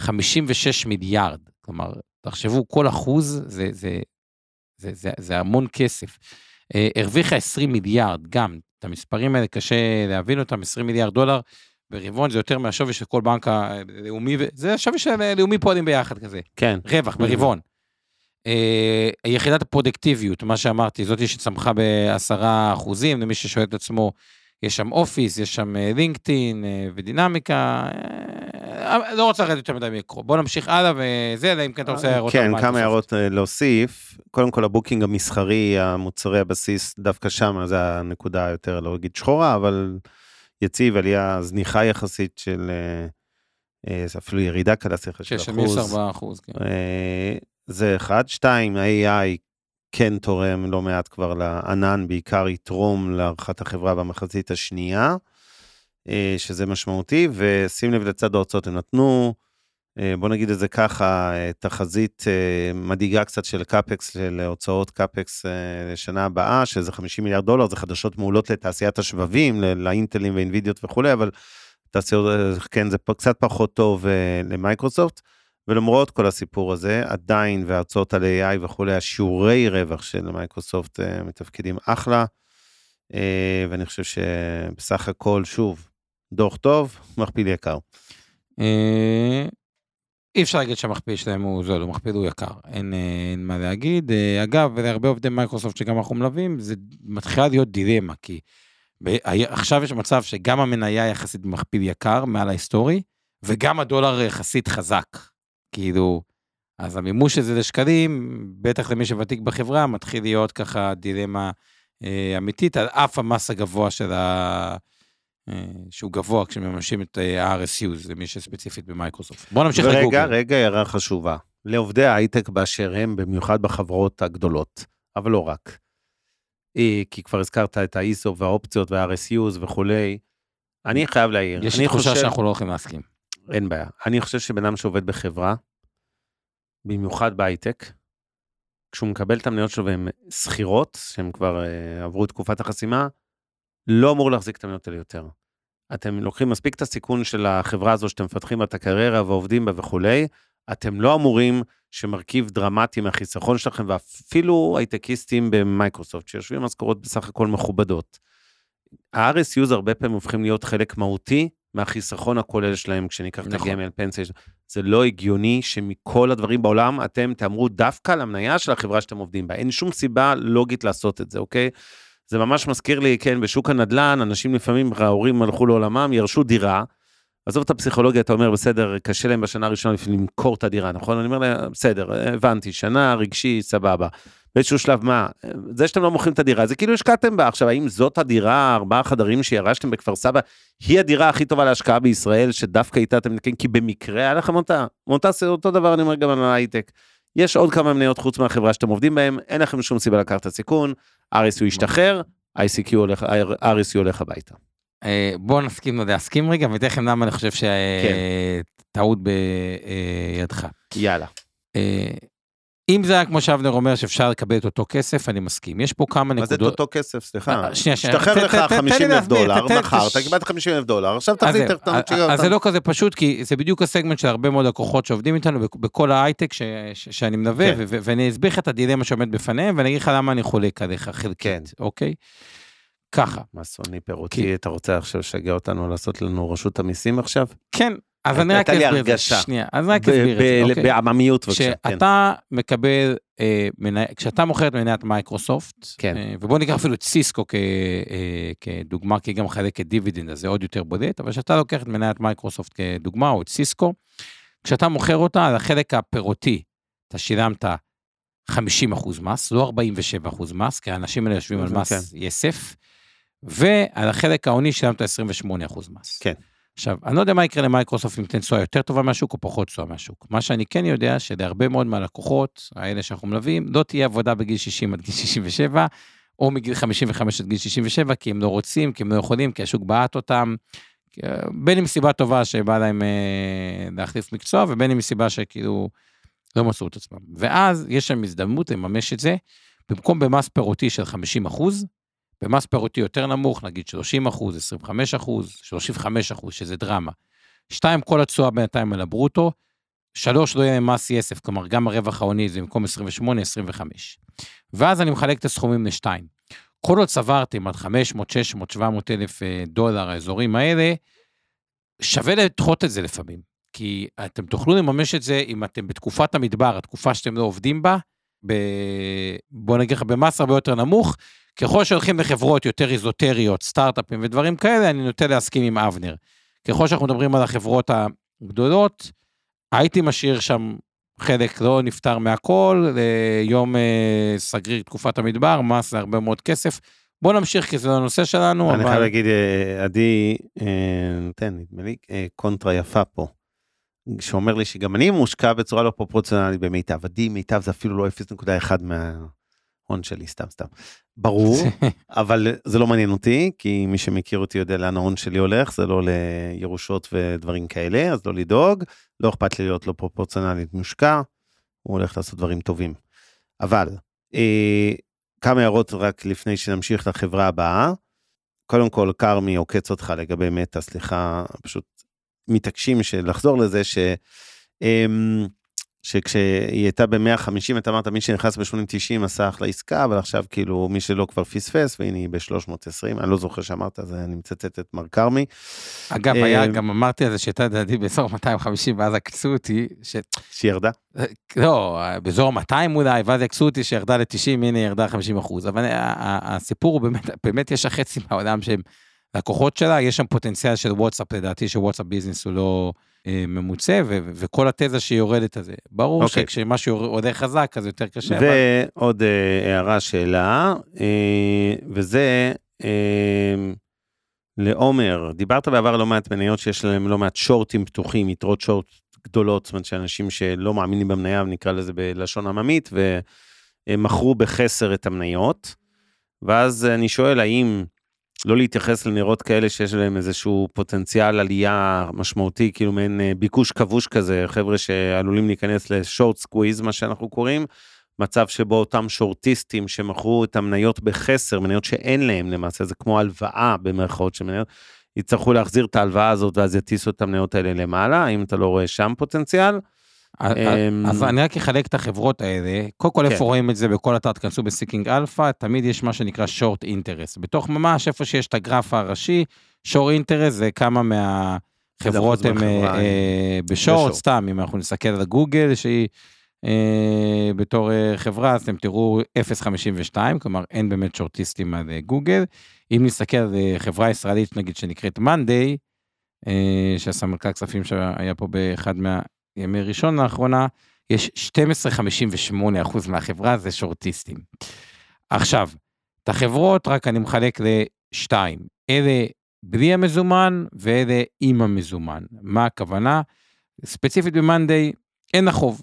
56 מיליארד. כלומר, תחשבו, כל אחוז זה, זה, זה, זה, זה המון כסף. אה, הרוויחה 20 מיליארד, גם, את המספרים האלה קשה להבין אותם, 20 מיליארד דולר ברבעון, זה יותר מהשווי של כל בנק הלאומי, זה השווי של לאומי פועלים ביחד כזה. כן. רווח ברבעון. אה, יחידת הפרודוקטיביות, מה שאמרתי, זאתי שצמחה בעשרה אחוזים, למי ששואל את עצמו, יש שם Office, יש שם אה, LinkedIn אה, ו Dynamics, לא רוצה לרדת יותר מדי מיקרו. בוא נמשיך הלאה וזה, אלא אם כן אתה רוצה הערות. כן. כמה הערות להוסיף. קודם כל, ה booking המסחרי, המוצרי הבסיס, דווקא שם, זה הנקודה היותר, לא אגיד שחורה, אבל יציב, עלייה זניחה יחסית של, אפילו ירידה קלה, סליחה, של של אחוז. מינוס ארבעה אחוז, כן. זה אחד. שתיים, ה-AI כן תורם לא מעט כבר לענן, בעיקר יתרום להערכת החברה במחצית השנייה, אה, שזה משמעותי, ושים לב לצד ההוצאות הם נתנו, אה, בוא נגיד את זה ככה, אה, תחזית מדאיגה קצת של קאפקס, של הוצאות קאפקס לשנה הבאה, שזה 50 מיליארד דולר, זה חדשות מעולות לתעשיית השבבים, לאינטלים ואינווידיות וכולי, אבל תעשיות, כן, זה קצת פחות טוב למייקרוסופט. ולמרות כל הסיפור הזה, עדיין וההוצאות על AI וכולי, השיעורי רווח של מייקרוסופט אה, מתפקדים אחלה, אה, ואני חושב שבסך הכל, שוב, דוח טוב, מכפיל יקר. אה, אי אפשר להגיד שהמכפיל שלהם הוא זול, הוא מכפיל הוא יקר, אין, אין מה להגיד. אגב, להרבה עובדי מייקרוסופט שגם אנחנו מלווים, זה מתחילה להיות דילמה, כי עכשיו יש מצב שגם המניה יחסית במכפיל יקר מעל ההיסטורי, וגם הדולר יחסית חזק. כאילו, אז המימוש של זה לשקלים, בטח למי שוותיק בחברה, מתחיל להיות ככה דילמה אה, אמיתית, על אף המס הגבוה של, ה, אה, שהוא גבוה כשמממשים את ה-RSU, זה מי שספציפית במייקרוסופט. בוא נמשיך ורגע, לגוגל. רגע, הערה חשובה. לעובדי ההייטק באשר הם, במיוחד בחברות הגדולות, אבל לא רק. אה, כי כבר הזכרת את ה-ISO והאופציות וה-RSUs וכולי. אני חייב להעיר. יש לי תחושה חושב- שאנחנו לא הולכים להסכים. אין בעיה. אני חושב שבן אדם שעובד בחברה, במיוחד בהייטק, כשהוא מקבל את המניות שלו והן שכירות, שהן כבר uh, עברו את תקופת החסימה, לא אמור להחזיק את המניות האלה יותר. אתם לוקחים מספיק את הסיכון של החברה הזו שאתם מפתחים את הקריירה ועובדים בה וכולי, אתם לא אמורים שמרכיב דרמטי מהחיסכון שלכם, ואפילו הייטקיסטים במייקרוסופט, שיושבים משכורות בסך הכל מכובדות. ה-RSUs הרבה פעמים הופכים להיות חלק מהותי מהחיסכון הכולל שלהם, כשניקח את נכון. הגמל פנסיה. זה לא הגיוני שמכל הדברים בעולם אתם תאמרו דווקא על המניה של החברה שאתם עובדים בה. אין שום סיבה לוגית לעשות את זה, אוקיי? זה ממש מזכיר לי, כן, בשוק הנדל"ן, אנשים לפעמים, ההורים הלכו לעולמם, ירשו דירה. עזוב את הפסיכולוגיה, אתה אומר, בסדר, קשה להם בשנה הראשונה למכור את הדירה, נכון? אני אומר להם, בסדר, הבנתי, שנה, רגשי, סבבה. באיזשהו שלב, מה, זה שאתם לא מוכרים את הדירה, זה כאילו השקעתם בה. עכשיו, האם זאת הדירה, ארבעה חדרים שירשתם בכפר סבא, היא הדירה הכי טובה להשקעה בישראל, שדווקא איתה אתם נתקעים, כי במקרה היה לכם אותה? אותה אותו דבר, אני אומר גם על ההייטק. יש עוד כמה מניות חוץ מהחברה שאתם עובדים בהם, אין לכם שום סיבה לקחת את הסיכון, RSU ישתחרר, ICQ הולך, RSU הולך הביתה. אה, בואו נסכים, להסכים רגע, לכם למה אני חושב כן. שטעות בידך. יאללה. אה, אם זה היה כמו שאבנר אומר שאפשר לקבל את אותו כסף, אני מסכים. יש פה כמה מה זה את נקודות. אותו כסף, סליחה? אה, שנייה, שנייה. השתחרר לך ת- ת- תן לי 50 אלף דולר, מכרת, תש- קיבלת 50 אלף דולר, עכשיו זהו, את המשקיע. אז זה לא כזה פשוט, כי זה בדיוק הסגמנט של הרבה מאוד לקוחות שעובדים איתנו בכ- בכל ההייטק שאני מלווה, כן. ואני אסביר לך את הדילמה שעומד בפניהם, ואני אגיד לך למה אני חולק עליך כן. חלקית, אוקיי? ככה, מה סוני פירוטי, אתה רוצה עכשיו לשגע אותנו לעשות לנו רשות המיסים עכשיו? כן, אז אני רק אסביר את זה. שנייה, אז אני רק אסביר את זה, אוקיי? בעממיות בבקשה, כן. כשאתה מקבל, אה, כשאתה מוכר את מניית מייקרוסופט, כן. אה, ובוא ניקח אפילו את סיסקו כ, אה, כדוגמה, כי גם מחלקת דיבידנד, אז זה עוד יותר בודד, אבל כשאתה לוקח את מניית מייקרוסופט כדוגמה, או את סיסקו, כשאתה מוכר אותה, על החלק הפירותי, אתה שילמת 50% מס, לא 47% מס, כי האנשים האלה יושבים על מס כן. יסף, ועל החלק ההוני שילמת 28% מס. כן. עכשיו, אני לא יודע מה יקרה למייקרוסופט אם תיתן תשואה יותר טובה מהשוק או פחות תשואה מהשוק. מה שאני כן יודע, שלהרבה מאוד מהלקוחות, האלה שאנחנו מלווים, לא תהיה עבודה בגיל 60 עד גיל 67, או מגיל 55 עד גיל 67, כי הם לא רוצים, כי הם לא יכולים, כי השוק בעט אותם. אה, בין אם סיבה טובה שבא להם אה, להחליף מקצוע, ובין אם מסיבה שכאילו לא מצאו את עצמם. ואז יש שם הזדמנות לממש את זה, במקום במס פירותי של 50 אחוז, במס פירותי יותר נמוך, נגיד 30 אחוז, 25 אחוז, 35 אחוז, שזה דרמה. שתיים, כל התשואה בינתיים על הברוטו. שלוש, לא יהיה מס יסף, כלומר, גם הרווח ההוני זה במקום 28, 25. ואז אני מחלק את הסכומים לשתיים. כל עוד צברתם עד 500, 600, 700 אלף אה, דולר, האזורים האלה, שווה לדחות את זה לפעמים. כי אתם תוכלו לממש את זה אם אתם בתקופת המדבר, התקופה שאתם לא עובדים בה, ב... בוא נגיד לך, במס הרבה יותר נמוך, ככל שהולכים לחברות יותר איזוטריות, סטארט-אפים ודברים כאלה, אני נוטה להסכים עם אבנר. ככל שאנחנו מדברים על החברות הגדולות, הייתי משאיר שם חלק לא נפטר מהכל, יום אה, סגריר תקופת המדבר, מס זה הרבה מאוד כסף. בוא נמשיך כי זה הנושא שלנו, אני אבל... חייב להגיד, אה, עדי, אה, נותן, נדמה לי, קונטרה יפה פה. שאומר לי שגם אני מושקע בצורה לא פרופורציונלית במיטב. עדי, מיטב זה אפילו לא 0.1 מההון שלי, סתם סתם. ברור, אבל זה לא מעניין אותי, כי מי שמכיר אותי יודע לאן ההון שלי הולך, זה לא לירושות ודברים כאלה, אז לא לדאוג, לא אכפת לי להיות לא פרופורציונלית מושקע, הוא הולך לעשות דברים טובים. אבל, אה, כמה הערות רק לפני שנמשיך לחברה הבאה. קודם כל, כרמי עוקץ אותך לגבי מטא, סליחה, פשוט מתעקשים לחזור לזה ש... אמ, שכשהיא הייתה ב-150, אתה אמרת, מי שנכנס ב-80-90 עשה אחלה עסקה, אבל עכשיו כאילו מי שלא כבר פספס, והנה היא ב-320, אני לא זוכר שאמרת, אז אני מצטט את מר כרמי. אגב, היה, אה, גם אמרתי על זה שהייתה לדעתי באזור 250, ואז עקצו אותי, ש... שירדה? לא, באזור 200 אולי, ואז עקצו אותי שירדה ל-90, הנה ירדה 50 אחוז. אבל ה- ה- הסיפור הוא באמת, באמת יש לה חצי מהעולם שהם לקוחות שלה, יש שם פוטנציאל של וואטסאפ, לדעתי שוואטסאפ ביזנס הוא לא אה, ממוצה, ו- ו- וכל התזה שהיא יורדת על זה. ברור אוקיי. שכשמשהו עולה חזק, אז יותר קשה. אבל... ועוד אה, הערה, שאלה, אה, וזה, אה, לעומר, דיברת בעבר לא מעט מניות שיש להם לא מעט שורטים פתוחים, יתרות שורט גדולות, זאת אומרת שאנשים שלא מאמינים במניה, נקרא לזה בלשון עממית, ומכרו בחסר את המניות. ואז אני שואל, האם לא להתייחס לניירות כאלה שיש להם איזשהו פוטנציאל עלייה משמעותי, כאילו מעין אה, ביקוש כבוש כזה, חבר'ה שעלולים להיכנס ל short squeeze, מה שאנחנו קוראים, מצב שבו אותם שורטיסטים שמכרו את המניות בחסר, מניות שאין להם למעשה, זה כמו הלוואה במרכאות של מניות, יצטרכו להחזיר את ההלוואה הזאת ואז יטיסו את המניות האלה למעלה, האם אתה לא רואה שם פוטנציאל? אמ, אז אני רק אחלק את החברות האלה, קודם כל כן. איפה רואים את זה בכל אתר, תכנסו ב Seeking Alpha, תמיד יש מה שנקרא short interest. בתוך ממש איפה שיש את הגרף הראשי, short interest זה כמה מהחברות הן מהחברה, אה, בשורט. סתם, אם אנחנו נסתכל על גוגל שהיא אה, בתור אה, חברה, אז אתם תראו 0.52, כלומר אין באמת שורטיסטים על אה, גוגל. אם נסתכל על אה, חברה ישראלית נגיד שנקראת מאנדיי, אה, שהסמנכ"ל כספים שהיה פה באחד מהימי ראשון לאחרונה, יש 12.58% מהחברה זה שורטיסטים. עכשיו, את החברות רק אני מחלק לשתיים, אלה בלי המזומן ואלה עם המזומן. מה הכוונה? ספציפית במאנדיי אין החוב.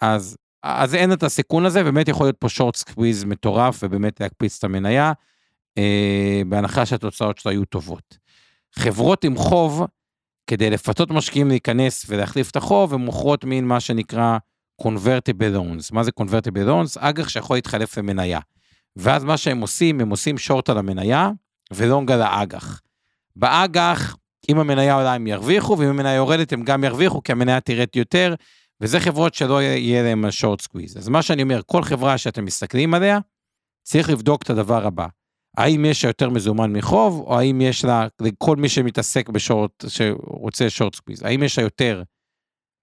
אז, אז אין את הסיכון הזה, באמת יכול להיות פה short squeeze מטורף ובאמת להקפיץ את המניה, אה, בהנחה שהתוצאות שלו היו טובות. חברות עם חוב, כדי לפתות משקיעים להיכנס ולהחליף את החוב, הן מוכרות מין מה שנקרא convertible loans. מה זה convertible loans? אג"ח שיכול להתחלף למניה. ואז מה שהם עושים, הם עושים שורט על המניה ולונג על האג"ח. באג"ח, אם המניה עולה הם ירוויחו, ואם המניה יורדת הם גם ירוויחו, כי המניה תרד יותר, וזה חברות שלא יהיה להם short squeeze. אז מה שאני אומר, כל חברה שאתם מסתכלים עליה, צריך לבדוק את הדבר הבא. האם יש לה יותר מזומן מחוב, או האם יש לה, לכל מי שמתעסק בשורט, שרוצה short squeeze, האם יש לה יותר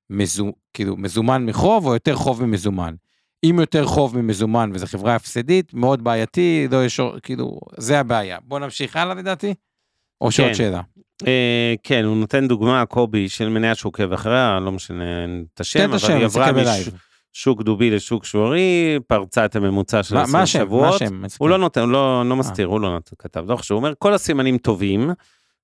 מזו, כאילו, מזומן מחוב, או יותר חוב ממזומן? אם יותר חוב ממזומן וזו חברה הפסדית, מאוד בעייתי, לא יש, כאילו, זה הבעיה. בוא נמשיך הלאה לדעתי, או שעוד כן. שאלה. אה, כן, הוא נותן דוגמה, קובי, של מניה שעוקב אחריה, לא משנה את השם, אבל היא עברה ב live. משוק דובי לשוק שוורי, פרצה את הממוצע של מה 20 מה השם? מה שבועות. השם? הוא לא נותן, הוא לא, לא מסתיר, הוא לא נותן, כתב, לא חשוב, הוא אומר, כל הסימנים טובים,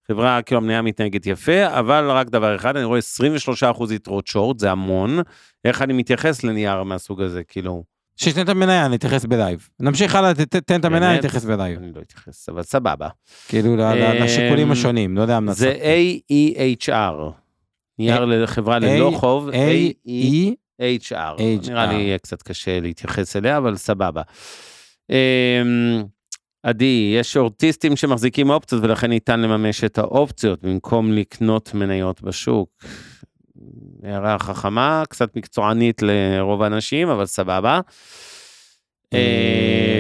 חברה, כאילו המניה מתנהגת יפה, אבל רק דבר אחד, אני רואה 23% יתרות שורט, זה המון, איך אני מתייחס לנייר מהסוג הזה, כאילו, שתתן את המניה, נתייחס ב live. נמשיך הלאה, ת- ת- תן את המניה, באמת? נתייחס ב live. אני לא אתייחס, אבל סבבה. כאילו, אמ, לשיקולים השונים, לא יודע המלצה. זה AEHR, נייר לחברה ללא A- חוב, A-E, HR. HR. נראה לי יהיה קצת קשה להתייחס אליה, אבל סבבה. אמ, עדי, יש שורטיסטים שמחזיקים אופציות ולכן ניתן לממש את האופציות במקום לקנות מניות בשוק. הערה חכמה, קצת מקצוענית לרוב האנשים, אבל סבבה. אה,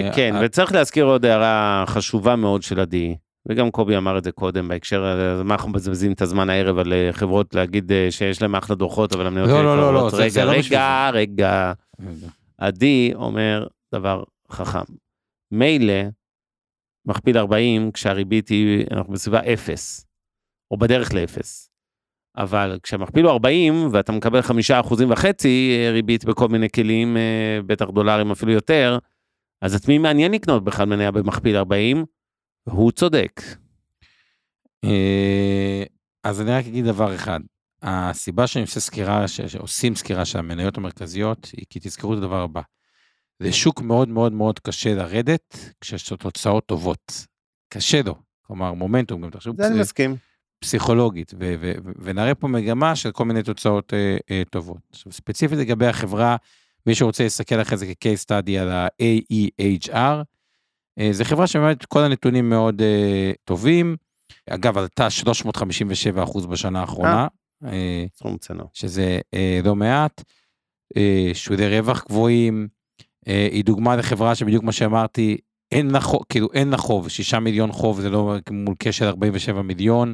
אה, כן, אה. וצריך להזכיר עוד הערה חשובה מאוד של עדי, וגם קובי אמר את זה קודם בהקשר, הזה, מה אנחנו מבזבזים את הזמן הערב על אה, חברות להגיד אה, שיש להם אחלה דוחות, אבל המניות לא, לא, לא. לא, זה- זה רגע, לא בשביל רגע, רגע. עדי אומר דבר חכם. מילא, מכפיל 40 כשהריבית היא, אנחנו בסביבה 0, או בדרך לאפס. אבל כשהמכפיל הוא 40 ואתה מקבל 5 אחוזים וחצי אה, ריבית בכל מיני כלים, אה, בטח דולרים אפילו יותר, אז את מי מעניין לקנות בכלל מניה במכפיל 40? הוא צודק. אה, אז אני רק אגיד דבר אחד. הסיבה שאני עושה סקירה, ש- שעושים סקירה של המניות המרכזיות, היא כי תזכרו את הדבר הבא. זה שוק מאוד מאוד מאוד קשה לרדת כשיש לו תוצאות טובות. קשה לו. כלומר, מומנטום, גם תחשבו זה אני פס- מסכים. פסיכולוגית, ו- ו- ו- ונראה פה מגמה של כל מיני תוצאות אה, אה, טובות. עכשיו, ספציפית לגבי החברה, מי שרוצה להסתכל אחרי זה כ-case study על ה-AEHR, זו חברה שבאמת כל הנתונים מאוד אה, טובים. אגב, עלתה 357% בשנה האחרונה, אה. שזה אה, לא מעט. אה, שודי רווח גבוהים, אה, היא דוגמה לחברה שבדיוק מה שאמרתי, אין לה חוב, כאילו אין לה חוב, 6 מיליון חוב זה לא מול כשל 47 מיליון,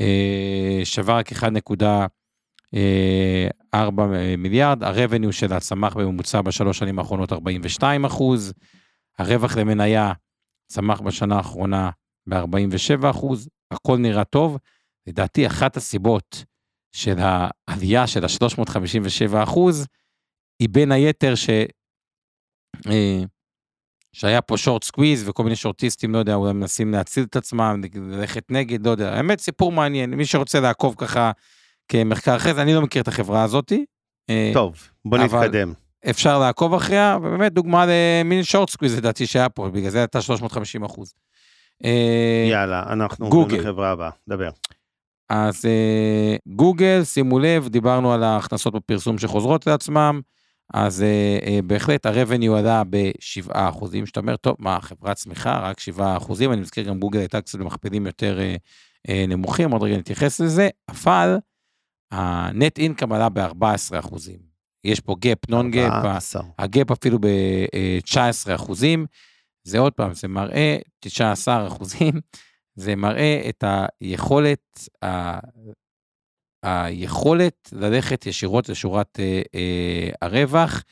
אה, שווה רק 1.4 מיליארד, ה revenue שלה צמח בממוצע בשלוש שנים האחרונות 42 אחוז, הרווח למניה צמח בשנה האחרונה ב-47 אחוז, הכל נראה טוב. לדעתי אחת הסיבות של העלייה של ה-357 אחוז, היא בין היתר ש... אה, שהיה פה short squeeze וכל מיני שורטיסטים, לא יודע, אולי מנסים להציל את עצמם, ללכת נגד, לא יודע. האמת, סיפור מעניין, מי שרוצה לעקוב ככה כמחקר אחרי זה, אני לא מכיר את החברה הזאתי. אה, טוב, בוא אבל- נתקדם. אפשר לעקוב אחריה, ובאמת דוגמה למין short squeeze לדעתי שהיה פה, בגלל זה הייתה 350 אחוז. אה, יאללה, אנחנו גוגל. לחברה הבאה, דבר. אז אה, גוגל, שימו לב, דיברנו על ההכנסות בפרסום שחוזרות לעצמם, אז אה, אה, בהחלט ה-revenue עלה ב-7 אחוזים, שאתה אומר, טוב, מה, חברת צמיחה, רק 7 אחוזים, אני מזכיר גם גוגל הייתה קצת במכפלים יותר אה, אה, נמוכים, עוד רגע נתייחס לזה, אבל ה-net income עלה ב-14 אחוזים. יש פה non gap, 14. הגאפ אפילו ב-19 אחוזים, זה עוד פעם, זה מראה 19 אחוזים, זה מראה את היכולת, ה... היכולת ללכת ישירות לשורת אה, אה, הרווח.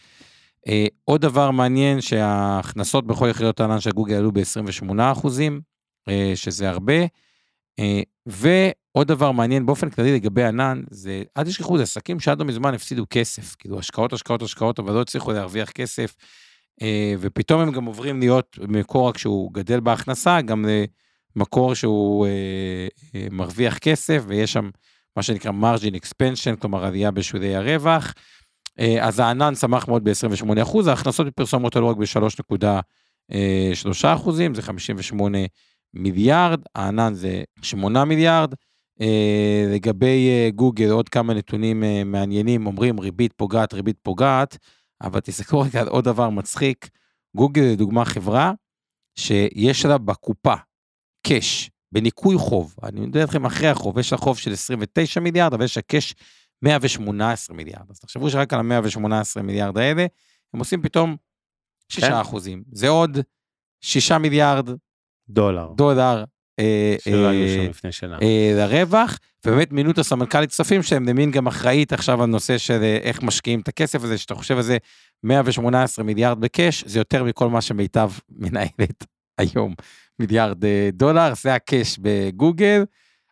אה, עוד דבר מעניין שההכנסות בכל יחידות הענן של גוגל עלו ב-28 אחוזים, אה, שזה הרבה. אה, ועוד דבר מעניין באופן כללי לגבי ענן, זה, אל תשכחו, זה עסקים שעד לא מזמן הפסידו כסף, כאילו השקעות, השקעות, השקעות, אבל לא הצליחו להרוויח כסף, אה, ופתאום הם גם עוברים להיות מקור רק שהוא גדל בהכנסה, גם למקור שהוא אה, אה, מרוויח כסף, ויש שם מה שנקרא margin expansion, כלומר עלייה בשולי הרווח. אז הענן צמח מאוד ב-28 אחוז, ההכנסות בפרסומות עלו רק ב-3.3 אחוזים, זה 58 מיליארד, הענן זה 8 מיליארד. אה, לגבי אה, גוגל, עוד כמה נתונים אה, מעניינים, אומרים ריבית פוגעת, ריבית פוגעת, אבל תסתכלו רגע על עוד דבר מצחיק, גוגל לדוגמה חברה שיש לה בקופה קאש, בניכוי חוב, אני מדבר איתכם אחרי החוב, יש לה חוב של 29 מיליארד, אבל יש לה קאש 118 מיליארד. אז תחשבו שרק על ה-118 מיליארד האלה, הם עושים פתאום 6 כן. אחוזים. זה עוד 6 מיליארד דולר. דולר אה, שלא היו אה, שם לפני שנה. אה, לרווח, ובאמת מינו את הסמנכ"לית כספים שלהם למין גם אחראית עכשיו על נושא של איך משקיעים את הכסף הזה, שאתה חושב על זה 118 מיליארד בקאש, זה יותר מכל מה שמיטב מנהלת היום, מיליארד דולר, זה הקאש בגוגל.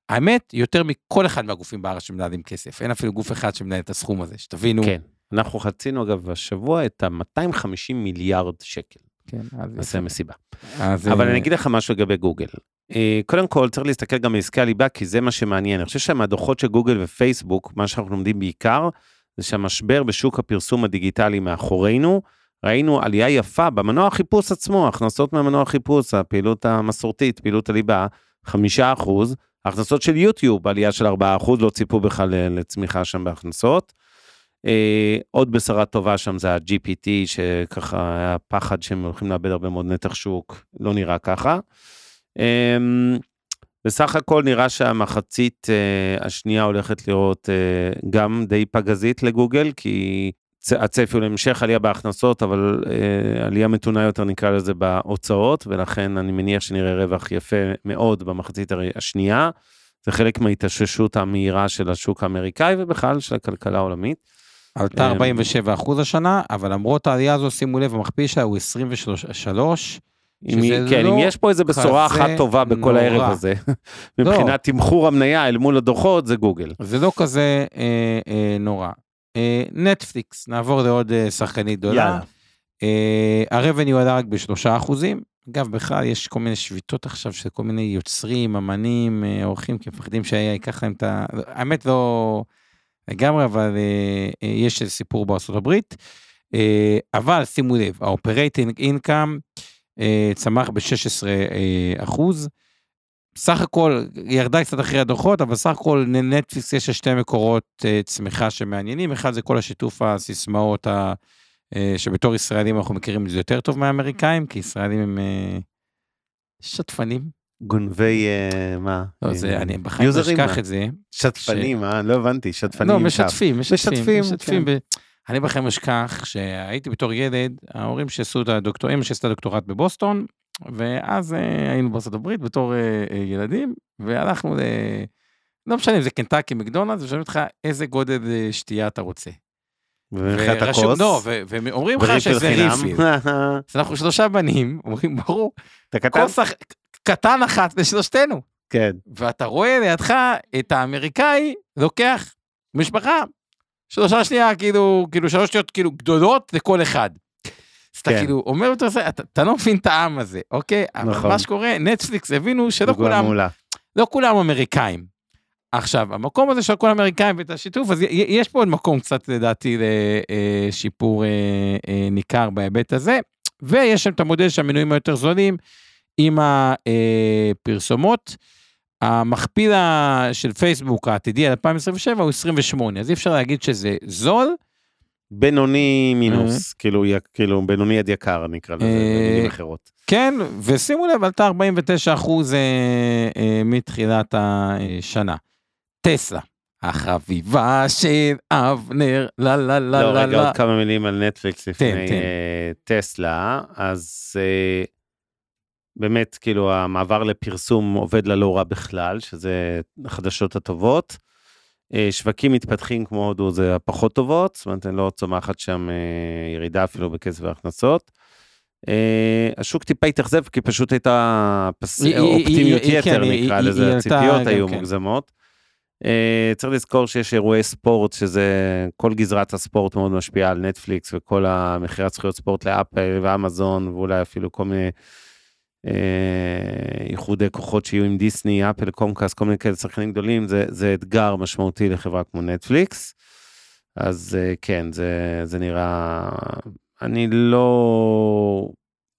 האמת, יותר מכל אחד מהגופים בארץ שמנהלים כסף, אין אפילו גוף אחד שמנהל את הסכום הזה, שתבינו. כן. אנחנו חצינו אגב השבוע את ה-250 מיליארד שקל. כן, אז, נעשה מסיבה. אז, אבל אה, אני אגיד לך משהו לגבי גוגל. אה, קודם כל צריך להסתכל גם על עסקי הליבה כי זה מה שמעניין. אני חושב שמהדוחות של גוגל ופייסבוק, מה שאנחנו לומדים בעיקר, זה שהמשבר בשוק הפרסום הדיגיטלי מאחורינו. ראינו עלייה יפה במנוע החיפוש עצמו, הכנסות מהמנוע החיפוש, הפעילות המסורתית, פעילות הליבה, חמישה אחוז, הכנסות של יוטיוב, עלייה של ארבעה אחוז, לא ציפו בכלל לצמיחה שם בהכנסות. אה, עוד בשורה טובה שם זה ה-GPT, שככה היה פחד שהם הולכים לאבד הרבה מאוד נתח שוק, לא נראה ככה. אה, בסך הכל נראה שהמחצית אה, השנייה הולכת לראות אה, גם די פגזית לגוגל, כי הצפי הוא להמשך עלייה בהכנסות, אבל אה, עלייה מתונה יותר נקרא לזה בהוצאות, ולכן אני מניח שנראה רווח יפה מאוד במחצית השנייה. זה חלק מההתאוששות המהירה של השוק האמריקאי ובכלל של הכלכלה העולמית. עלתה אה, 47 אחוז השנה, אבל למרות העלייה הזו, שימו לב, המכפיל שלה הוא 23, אם, היא- כן, לא אם יש פה איזה בשורה אחת טובה בכל נורא. לא. הערב הזה, מבחינת תמחור המניה אל מול הדוחות, זה גוגל. זה לא כזה אה, אה, נורא. אה, נטפליקס, נעבור לעוד אה, שחקנית גדולה. אה, הרבניו עלה רק בשלושה אחוזים. אגב, בכלל יש כל מיני שביתות עכשיו של כל מיני יוצרים, אמנים, אה, עורכים, כי מפחדים שהיה ייקח להם את ה... האמת לא לגמרי, אבל אה, אה, יש איזה סיפור בארצות הברית. אה, אבל שימו לב, ה-Operating Income צמח ב-16 אה, אחוז. סך הכל, ירדה קצת אחרי הדוחות, אבל סך הכל לנטפליקס יש שתי מקורות צמיחה שמעניינים. אחד זה כל השיתוף הסיסמאות ה... שבתור ישראלים אנחנו מכירים את זה יותר טוב מהאמריקאים, כי ישראלים הם שטפנים. גונבי, אה, מה? לא, אה, זה, אני בחיים לא אשכח? את זה. שטפנים, אה? לא הבנתי, שטפנים. לא. משתפים, משתפים, משתפים. ב... אני בחיים לא אשכח שהייתי בתור ילד, ההורים שעשו את הדוקטור, אמא שעשתה דוקטורט בבוסטון, ואז אה, היינו בארצות הברית בתור אה, אה, ילדים, והלכנו ל... לא משנה אם זה קנטקי מקדונלדס, ושואלים אותך איזה גודל אה, שתייה אתה רוצה. ומבחינת הכוס. לא, ו- ואומרים לך שזה. ריפיל. אז אנחנו שלושה בנים, אומרים, ברור, אתה קטן? כוס קטן אחת לשלושתנו. כן. ואתה רואה לידך את האמריקאי לוקח משפחה, שלושה שנייה, כאילו, כאילו שלוש שניות כאילו גדולות לכל אחד. אז אתה כן. כאילו אומר אותו, זה, אתה, לא מבין את העם הזה, אוקיי? אבל נכון. מה שקורה, נטפליקס הבינו שלא כולם. לא כולם אמריקאים. עכשיו, המקום הזה של כל האמריקאים ואת השיתוף, אז יש פה עוד מקום קצת לדעתי לשיפור אה, אה, ניכר בהיבט הזה, ויש שם את המודל שהמנויים היותר זולים עם הפרסומות. המכפיל של פייסבוק העתידי על 2027 הוא 28, אז אי אפשר להגיד שזה זול. בינוני מינוס, כאילו, כאילו, בינוני עד יקר, נקרא לזה, אה, במילים אחרות. כן, ושימו לב, עלתה 49 אחוז אה, אה, מתחילת השנה. טסלה, החביבה של אבנר, לה לה לה לא, לה רגע, לה. עוד כמה מילים על נטפליקס לפני תן, תן. אה, טסלה, אז אה, באמת, כאילו, המעבר לפרסום עובד לה לא רע בכלל, שזה החדשות הטובות. אה, שווקים מתפתחים כמו הודו זה הפחות טובות, זאת אומרת, לא צומחת שם ירידה אפילו בכסף ההכנסות. אה, השוק טיפה התאכזב, כי פשוט הייתה אופטימיות יתר, כן, נקרא לזה, הציפיות היו כן. מוגזמות. אה, צריך לזכור שיש אירועי ספורט, שזה כל גזרת הספורט מאוד משפיעה על נטפליקס וכל המכירת זכויות ספורט לאפל ואמזון, ואולי אפילו כל מיני אה, איחודי כוחות שיהיו עם דיסני, אפל, קומקאסט, כל מיני כאלה שחקנים גדולים, זה, זה אתגר משמעותי לחברה כמו נטפליקס. אז אה, כן, זה, זה נראה, אני לא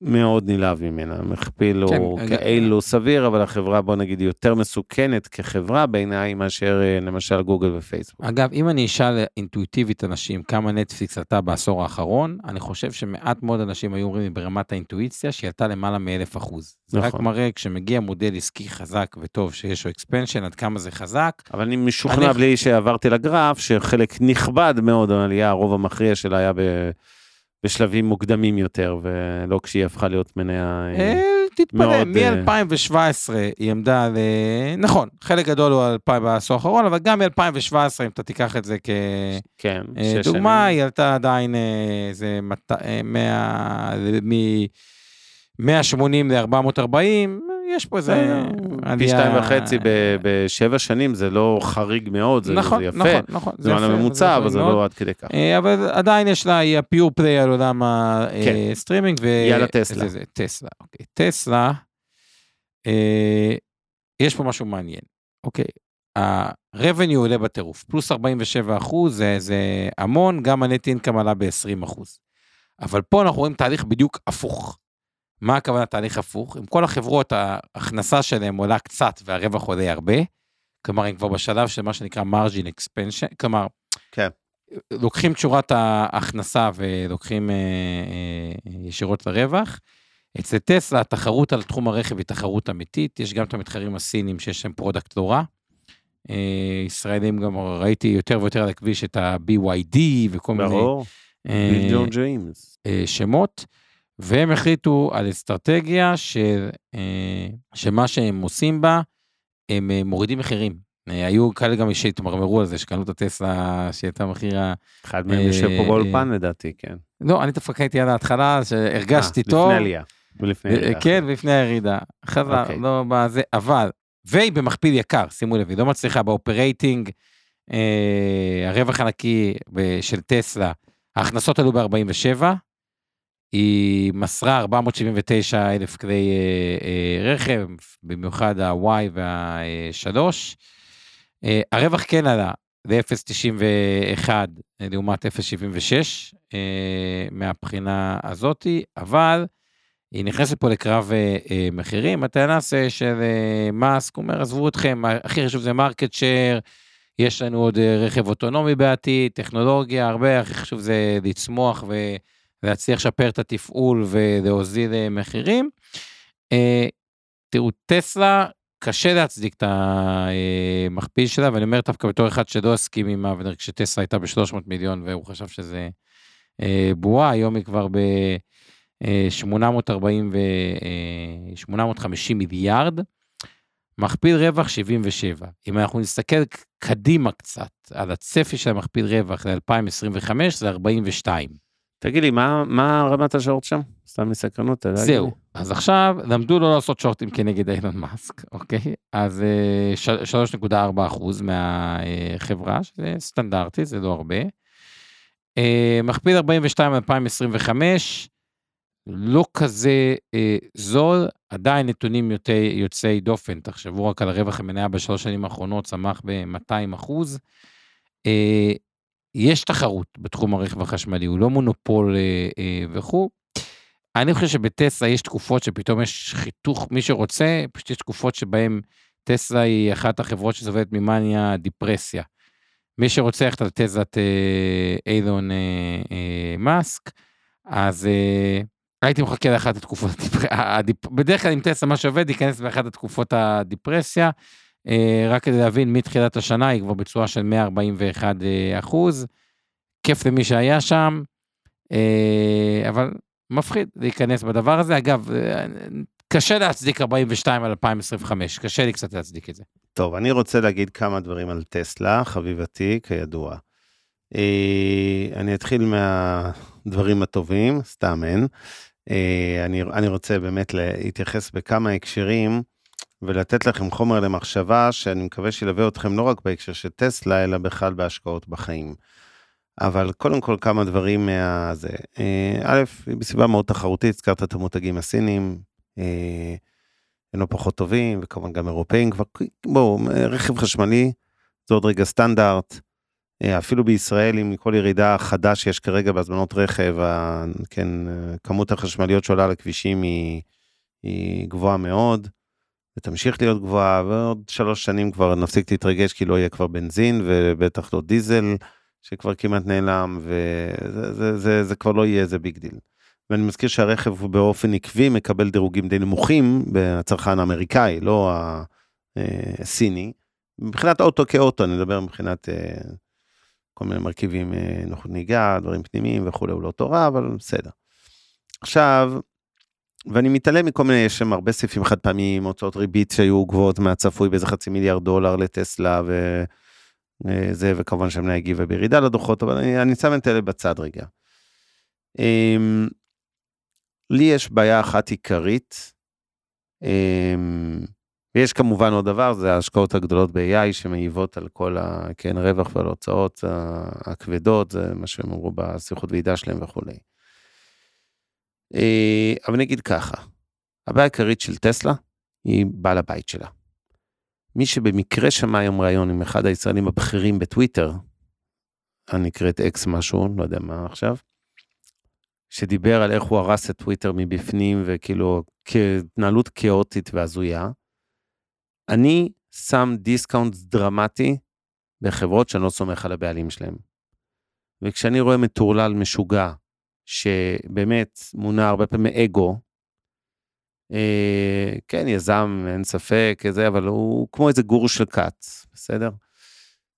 מאוד נלהב ממנה, מכפיל כן, הוא כאילו סביר, אבל החברה, בוא נגיד, יותר מסוכנת כחברה בעיניי מאשר אה, למשל גוגל ופייסבוק. אגב, אם אני אשאל אינטואיטיבית אנשים כמה נטפליקס עלתה בעשור האחרון, אני חושב שמעט מאוד אנשים היו אומרים ברמת האינטואיציה שהיא עלתה למעלה מאלף אחוז. זה רק נכון. מראה כשמגיע מודל עסקי חזק וטוב שיש לו אקספנשן, עד כמה זה חזק. אבל אני משוכנע אני- בלי שעברתי לגרף, שחלק נכבד מאוד מהעלייה, הרוב המכריע שלה היה ב... בשלבים מוקדמים יותר, ולא כשהיא הפכה להיות מניה... אה, אה, תתפלא, מאוד, אה, מ-2017 היא עמדה על... נכון, חלק גדול הוא על 2000 בעשור האחרון, אבל גם מ-2017, אם אתה תיקח את זה כן, כדוגמה, שנים. היא עלתה עדיין איזה 180 ל-440, יש פה איזה עלייה... פי שתיים וחצי בשבע שנים, זה לא חריג מאוד, זה נכון, זה יפה. נכון, נכון. זה עלייה יפה, הממוצע, אבל זה. לא עד כדי כך. אה, אבל עדיין יש לה, היא ה pure play על עולם. הסטרימינג. יאללה, טסלה. טסלה, אוקיי. טסלה, אה, יש פה משהו מעניין, אוקיי. ה-revenue עולה בטירוף, פלוס 47 אחוז, זה, זה המון, גם ה net income עלה ב-20 אחוז. אבל פה אנחנו רואים תהליך בדיוק הפוך. מה הכוונה תהליך הפוך? עם כל החברות, ההכנסה שלהם עולה קצת והרווח עולה הרבה. כלומר, הם כבר בשלב של מה שנקרא margin expansion, כלומר, כן. לוקחים את שורת ההכנסה ולוקחים אה, אה, ישירות לרווח. אצל טסלה התחרות על תחום הרכב היא תחרות אמיתית, יש גם את המתחרים הסינים שיש להם product לא רע. אה, ישראלים גם ראיתי יותר ויותר על הכביש את ה-BYD וכל מיני ברור, אה, מיליון ג'יימס. אה, שמות, והם החליטו על אסטרטגיה של, אה, שמה שהם עושים בה, הם אה, מורידים מחירים. אה, היו כאלה גם שהתמרמרו על זה, שקנו את הטסלה שהייתה מחיר ה... אחד מהם יושב פה באולפן לדעתי, כן. לא, אני דווקא הייתי על ההתחלה, שהרגשתי טוב. לפני עלייה. ולפני ירידה. כן, ולפני הירידה. חזר, אוקיי. לא בזה, אבל, והיא במכפיל יקר, שימו לב, היא לא מצליחה באופרייטינג, אה, הרווח הנקי של טסלה, ההכנסות עלו ב-47, היא מסרה 479 אלף כלי אה, אה, רכב, במיוחד ה-Y וה-3. אה, הרווח כן עלה ל-0.91 לעומת 0.76 אה, מהבחינה הזאתי, אבל היא נכנסת פה לקרב אה, אה, מחירים. הטענה של אה, מאסק, אומר, עזבו אתכם, הכי חשוב זה market share, יש לנו עוד אה, רכב אוטונומי בעתיד, טכנולוגיה, הרבה, הכי חשוב זה לצמוח ולהצליח לשפר את התפעול ולהוזיל אה, מחירים. אה, תראו, טסלה, קשה להצדיק את המכפיל שלה, ואני אומר דווקא בתור אחד שלא הסכים עם אבנר, כשטסלה הייתה ב-300 מיליון והוא חשב שזה אה, בועה, היום היא כבר ב... אה, 840 ו... אה, 850 מיליארד, מכפיל רווח 77. אם אנחנו נסתכל קדימה קצת על הצפי של המכפיל רווח ל-2025, זה 42. תגיד לי, מה- מה רמת השעות שם? סתם מסקרנות, אתה יודע? זהו, אז עכשיו למדו לא לעשות שורטים כנגד אילון מאסק, אוקיי? אז אה, ש- 3.4 אחוז מהחברה, שזה סטנדרטי, זה לא הרבה. אה, מכפיל 42 2025, לא כזה אה, זול, עדיין נתונים יותר יוצאי דופן, תחשבו רק על הרווח המניה בשלוש שנים האחרונות, צמח ב-200 אחוז. אה, יש תחרות בתחום הרכב החשמלי, הוא לא מונופול אה, אה, וכו'. אני חושב שבטסלה יש תקופות שפתאום יש חיתוך, מי שרוצה, פשוט יש תקופות שבהן טסלה היא אחת החברות שסובלת ממאניה דיפרסיה. מי שרוצה ללכת על תזת אה, אילון אה, אה, מאסק, אז אה, הייתי מחכה לאחת התקופות, הדיפ... בדרך כלל עם טסלה מה שעובד ייכנס באחת התקופות הדיפרסיה, רק כדי להבין מתחילת השנה היא כבר בצורה של 141 אה, אחוז, כיף למי שהיה שם, אה, אבל מפחיד להיכנס בדבר הזה. אגב, אה, קשה להצדיק 42 על 2025, קשה לי קצת להצדיק את זה. טוב, אני רוצה להגיד כמה דברים על טסלה, חביבתי, כידוע. אה, אני אתחיל מהדברים הטובים, סתם אין. אה, אני, אני רוצה באמת להתייחס בכמה הקשרים ולתת לכם חומר למחשבה שאני מקווה שילווה אתכם לא רק בהקשר של טסלה, אלא בכלל בהשקעות בחיים. אבל קודם כל כמה דברים מהזה. אה, א', בסביבה מאוד תחרותית, הזכרת את המותגים הסינים, הם לא פחות טובים, וכמובן גם אירופאים כבר, בואו, רכב חשמלי, זה עוד רגע סטנדרט. אפילו בישראל, עם כל ירידה חדה שיש כרגע בהזמנות רכב, כן, כמות החשמליות שעולה לכבישים היא, היא גבוהה מאוד, ותמשיך להיות גבוהה, ועוד שלוש שנים כבר נפסיק להתרגש כי לא יהיה כבר בנזין, ובטח לא דיזל, שכבר כמעט נעלם, וזה זה, זה, זה כבר לא יהיה איזה big deal. ואני מזכיר שהרכב באופן עקבי מקבל דירוגים די נמוכים בצרכן האמריקאי, לא הסיני. מבחינת אוטו כאוטו, אני מדבר מבחינת כל מיני מרכיבים, נוחות נהיגה, דברים פנימיים וכולי, הוא לא תורה, אבל בסדר. עכשיו, ואני מתעלם מכל מיני, יש שם הרבה סעיפים חד פעמיים, הוצאות ריבית שהיו גבוהות מהצפוי באיזה חצי מיליארד דולר לטסלה וזה, וכמובן שהמניה הגיבה בירידה לדוחות, אבל אני, אני שם את אלה בצד רגע. לי יש בעיה אחת עיקרית, ויש כמובן עוד דבר, זה ההשקעות הגדולות ב-AI שמעיבות על כל כן, הרווח ועל ההוצאות הכבדות, זה מה שהם אמרו בשיחות ועידה שלהם וכולי. אבל אני אגיד ככה, הבעיה העיקרית של טסלה היא בעל הבית שלה. מי שבמקרה שמע היום ראיון עם אחד הישראלים הבכירים בטוויטר, הנקראת אקס משהו, לא יודע מה עכשיו, שדיבר על איך הוא הרס את טוויטר מבפנים וכאילו כהתנהלות כאוטית והזויה. אני שם discount דרמטי בחברות שאני לא סומך על הבעלים שלהם. וכשאני רואה מטורלל משוגע, שבאמת מונע הרבה פעמים אגו, אה, כן, יזם, אין ספק, זה, אבל הוא כמו איזה גורו של כת, בסדר?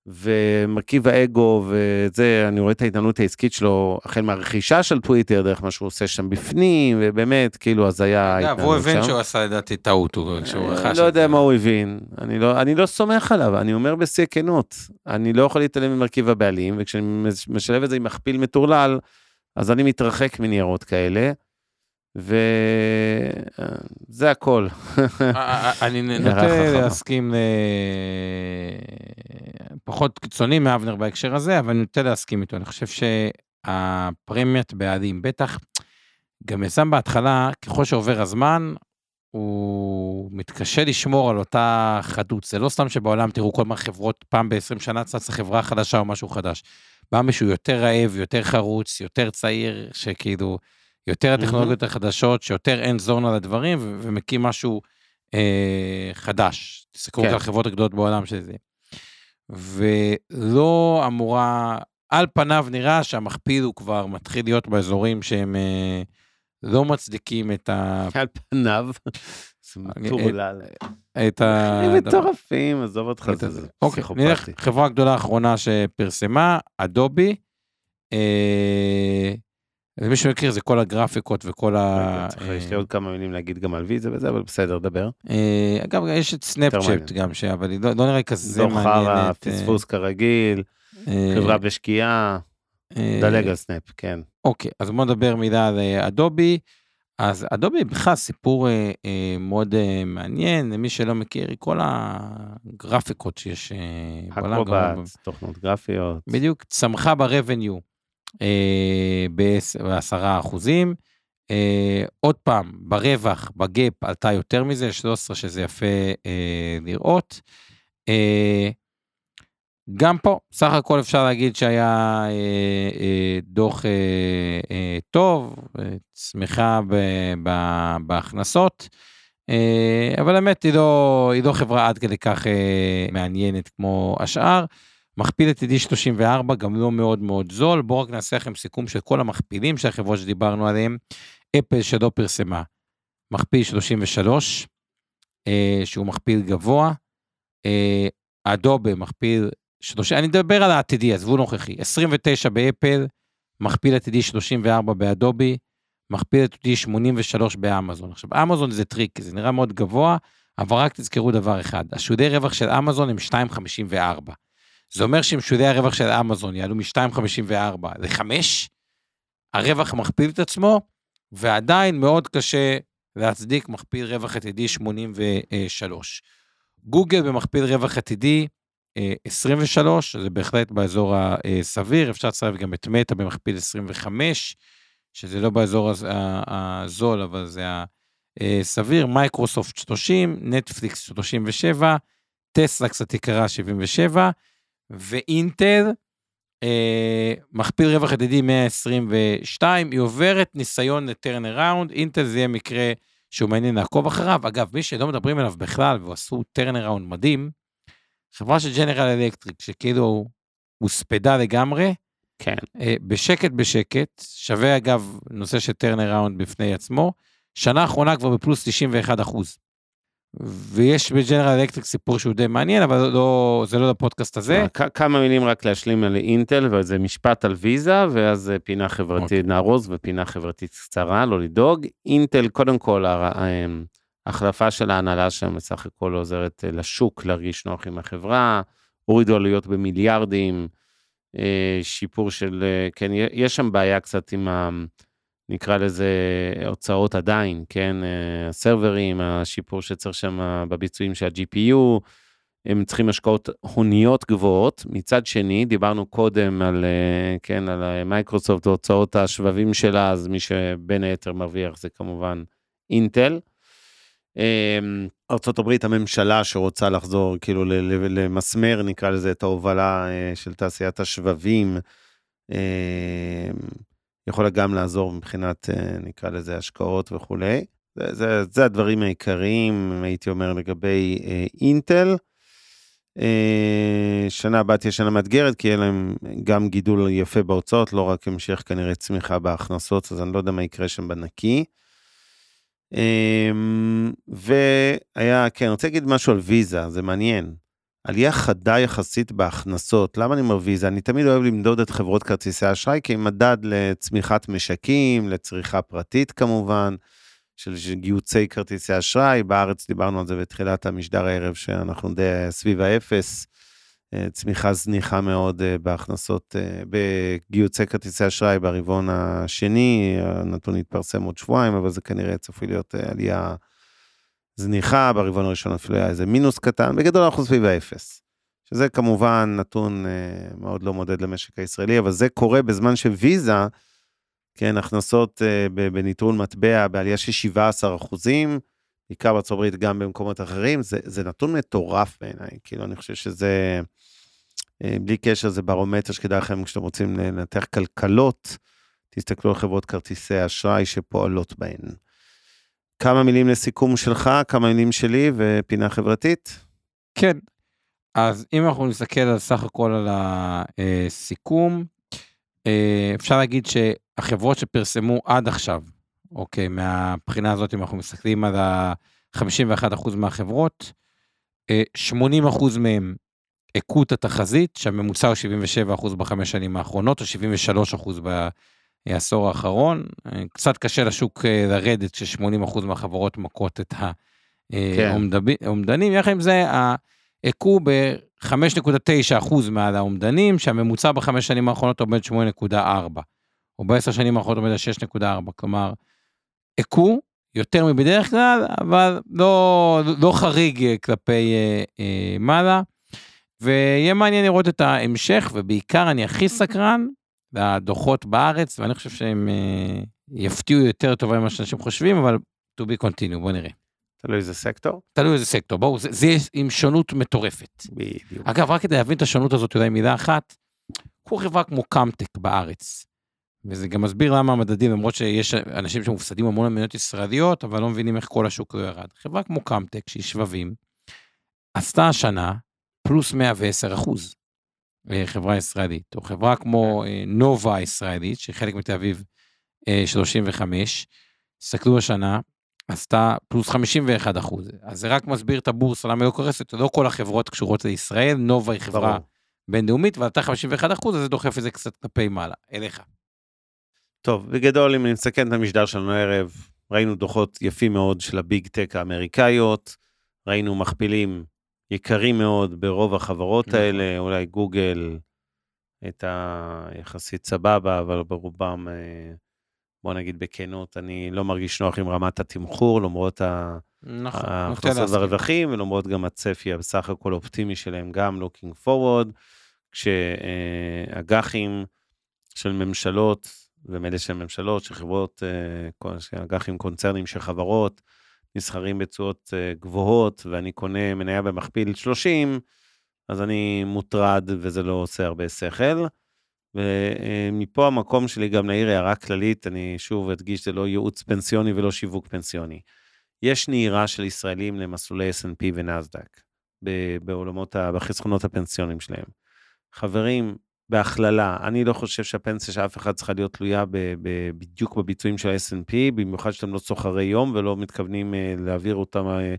ומרכיב האגו וזה, אני רואה את ההתנהלות העסקית שלו, החל מהרכישה של טוויטר, דרך מה שהוא עושה שם בפנים, ובאמת, כאילו, אז היה אגב, הוא הבין שהוא עשה לדעתי טעות, כשהוא רכש את זה. אני לא יודע מה הוא הבין, אני לא, אני לא סומך עליו, אני אומר בשיא הכנות, אני לא יכול להתעלם ממרכיב הבעלים, וכשאני משלב את זה עם מכפיל מטורלל, אז אני מתרחק מניירות כאלה. וזה הכל. אני נוטה להסכים, פחות קיצוני מאבנר בהקשר הזה, אבל אני נוטה להסכים איתו. אני חושב שהפרמיית בעלים, בטח, גם יזם בהתחלה, ככל שעובר הזמן, הוא מתקשה לשמור על אותה חדות. זה לא סתם שבעולם תראו כל מיני חברות, פעם ב-20 שנה צצה חברה חדשה או משהו חדש. בא מישהו יותר רעב, יותר חרוץ, יותר צעיר, שכאילו... יותר הטכנולוגיות החדשות, שיותר אין זון על הדברים, ומקים משהו אה, חדש. תסתכלו כן. על החברות הגדולות בעולם של זה. ולא אמורה, על פניו נראה שהמכפיל הוא כבר מתחיל להיות באזורים שהם אה, לא מצדיקים את ה... על פניו. זה מטורלל. את ה... הם מטורפים, עזוב אותך, זה פסיכופתי. נלך, חברה גדולה אחרונה שפרסמה, אדובי. אה, ומי שמכיר זה כל הגרפיקות וכל ה... יש לי עוד כמה מילים להגיד גם על ויזה וזה, אבל בסדר, דבר. אגב, יש את סנאפצ'אט גם, אבל היא לא נראה כזה מעניינת. זוכר פספוס כרגיל, חברה בשקיעה, דלג על סנאפ, כן. אוקיי, אז בוא נדבר מילה על אדובי. אז אדובי בכלל סיפור מאוד מעניין, למי שלא מכיר, היא כל הגרפיקות שיש בעולם. אקרובט, תוכנות גרפיות. בדיוק, צמחה ב-revenue. בעשרה אחוזים. אה, עוד פעם, ברווח, ב-GAAP עלתה יותר מזה, 13 שזה יפה אה, לראות. אה, גם פה, סך הכל אפשר להגיד שהיה אה, אה, דוח אה, אה, טוב, אה, צמיחה ב, ב, בהכנסות, אה, אבל האמת היא לא, היא לא חברה עד כדי כך אה, מעניינת כמו השאר. מכפיל עתידי 34, גם לא מאוד מאוד זול. בואו רק נעשה לכם סיכום של כל המכפילים של החברות שדיברנו עליהם. אפל שלא פרסמה, מכפיל 33, אה, שהוא מכפיל גבוה. אה, אדובי מכפיל 30, אני מדבר על העתידי, עזבו נוכחי. 29 באפל, מכפיל עתידי 34 באדובי, מכפיל עתידי 83 באמזון. עכשיו, אמזון זה טריק, זה נראה מאוד גבוה, אבל רק תזכרו דבר אחד, השולי רווח של אמזון הם 2.54. זה אומר שאם שולי הרווח של אמזון יעלו מ-2.54 ל-5, הרווח מכפיל את עצמו, ועדיין מאוד קשה להצדיק מכפיל רווח עתידי 83. גוגל במכפיל רווח עתידי 23, זה בהחלט באזור הסביר, אפשר לצרף גם את מטא במכפיל 25, שזה לא באזור הזול, אבל זה הסביר, מייקרוסופט 30, נטפליקס 37, טסלה קצת יקרה 77, ואינטל, אה, מכפיל רווח עתידי 122, היא עוברת ניסיון ל turn around, אינטל זה יהיה מקרה שהוא מעניין לעקוב אחריו. אגב, מי שלא מדברים עליו בכלל, ועשו turn around מדהים, חברה של ג'נרל אלקטריק, שכאילו הוספדה לגמרי, כן. אה, בשקט בשקט, שווה אגב נושא של turn around בפני עצמו, שנה האחרונה כבר בפלוס 91 אחוז. ויש בג'נרל אלקטריק סיפור שהוא די מעניין, אבל לא, זה לא לפודקאסט הזה. כ- כמה מילים רק להשלים על אינטל, וזה משפט על ויזה, ואז אה, פינה חברתית אוקיי. נארוז ופי חברתית קצרה, לא לדאוג. אינטל, קודם כל, אה, החלפה של ההנהלה שם בסך הכל עוזרת אה, לשוק להרגיש נוח עם החברה, הורידו עלויות במיליארדים, אה, שיפור של, אה, כן, יש שם בעיה קצת עם ה... נקרא לזה הוצאות עדיין, כן, הסרברים, השיפור שצריך שם בביצועים של ה-GPU, הם צריכים השקעות הוניות גבוהות. מצד שני, דיברנו קודם על, כן, על מייקרוסופט והוצאות השבבים שלה, אז מי שבין היתר מרוויח זה כמובן אינטל. אמ, ארה"ב, הממשלה שרוצה לחזור, כאילו למסמר, נקרא לזה, את ההובלה אה, של תעשיית השבבים, אמ, יכולה גם לעזור מבחינת, אה, נקרא לזה, השקעות וכולי. זה, זה, זה הדברים העיקריים, הייתי אומר, לגבי אה, אינטל. שנה הבאה תהיה שנה מאתגרת, כי יהיה להם גם גידול יפה בהוצאות, לא רק המשך כנראה צמיחה בהכנסות, אז אני לא יודע מה יקרה שם בנקי. אמ, והיה, כן, אני רוצה להגיד משהו על ויזה, זה מעניין. עלייה חדה יחסית בהכנסות. למה אני אומר ויזה? אני תמיד אוהב למדוד את חברות כרטיסי האשראי כמדד לצמיחת משקים, לצריכה פרטית כמובן, של גיוצי כרטיסי אשראי. בארץ דיברנו על זה בתחילת המשדר הערב, שאנחנו די סביב האפס. אה, צמיחה זניחה מאוד אה, בהכנסות, אה, בגיוצי כרטיסי אשראי ברבעון השני, הנתון יתפרסם עוד שבועיים, אבל זה כנראה צפוי להיות עלייה זניחה, ברבעון הראשון אפילו היה איזה מינוס קטן, בגדול אנחנו סביב האפס. שזה כמובן נתון מאוד לא מודד למשק הישראלי, אבל זה קורה בזמן שוויזה, כן, הכנסות בניטרול מטבע בעלייה של 17 אחוזים, בעיקר בארצות הברית, גם במקומות אחרים, זה, זה נתון מטורף בעיניי, כאילו, אני חושב שזה, בלי קשר, זה ברומטר שכדאי לכם, כשאתם רוצים לנתח כלכלות, תסתכלו על חברות כרטיסי אשראי שפועלות בהן. כמה מילים לסיכום שלך, כמה מילים שלי ופינה חברתית? כן, אז אם אנחנו נסתכל על סך הכל על הסיכום, אפשר להגיד שהחברות שפרסמו עד עכשיו, אוקיי, מהבחינה הזאת, אם אנחנו מסתכלים על ה-51% מהחברות, 80% מהם את התחזית, שהממוצע הוא 77% בחמש שנים האחרונות, או 73% בעשור האחרון. קצת קשה לשוק לרדת כש-80% מהחברות מכות את האומדנים. כן. יחד עם זה, הכו ב-5.9% מעל האומדנים, שהממוצע בחמש שנים האחרונות עומד 8.4, או בעשר שנים האחרונות עומד על 6.4, כלומר, הכו יותר מבדרך כלל, אבל לא, לא חריג כלפי אה, אה, מעלה. ויהיה מעניין לראות את ההמשך, ובעיקר אני הכי סקרן לדוחות בארץ, ואני חושב שהם אה, יפתיעו יותר טובה ממה שאנשים חושבים, אבל to be continue, בוא נראה. תלוי איזה סקטור. תלוי איזה סקטור, ברור, זה, זה עם שונות מטורפת. בדיוק. אגב, רק כדי להבין את השונות הזאת, אולי מילה אחת, קחו חברה כמו קאמטק בארץ, וזה גם מסביר למה המדדים, למרות שיש אנשים שמופסדים המון למדינות ישראליות, אבל לא מבינים איך כל השוק לא ירד. חברה כמו קאמטק, שהיא שבבים, עשתה השנה פלוס 110 אחוז, אה, חברה ישראלית, או חברה כמו אה, נובה הישראלית, שהיא חלק מתל אביב 35, הסתכלו השנה, עשתה פלוס 51 אחוז. אז זה רק מסביר את הבורסה, למה היא לא קורסת, לא כל החברות קשורות לישראל, נובה היא חברה ברור. בינלאומית, ועלתה 51 אחוז, אז זה דוחף את זה קצת כלפי מעלה, אליך. טוב, בגדול, אם אני מסכם את המשדר שלנו הערב, ראינו דוחות יפים מאוד של הביג טק האמריקאיות, ראינו מכפילים יקרים מאוד ברוב החברות נכון. האלה, אולי גוגל הייתה יחסית סבבה, אבל ברובם, אה, בוא נגיד בכנות, אני לא מרגיש נוח עם רמת התמחור, למרות. נכון, ההכנסות. והרווחים, ולמרות גם הצפי הבסך הכל אופטימי שלהם, גם looking forward, כשאג"חים של ממשלות, ומאלה של ממשלות, של חברות, אה, אג"חים קונצרנים של חברות, נסחרים בתשואות אה, גבוהות, ואני קונה מניה במכפיל 30, אז אני מוטרד, וזה לא עושה הרבה שכל. ומפה המקום שלי גם להעיר הערה כללית, אני שוב אדגיש, זה לא ייעוץ פנסיוני ולא שיווק פנסיוני. יש נהירה של ישראלים למסלולי S&P ונסדק בעולמות, בחסכונות הפנסיונים שלהם. חברים, בהכללה, אני לא חושב שהפנסיה של אף אחד צריכה להיות תלויה ב- ב- בדיוק בביצועים של ה-S&P, במיוחד שאתם לא סוחרי יום ולא מתכוונים אה, להעביר אותם אה,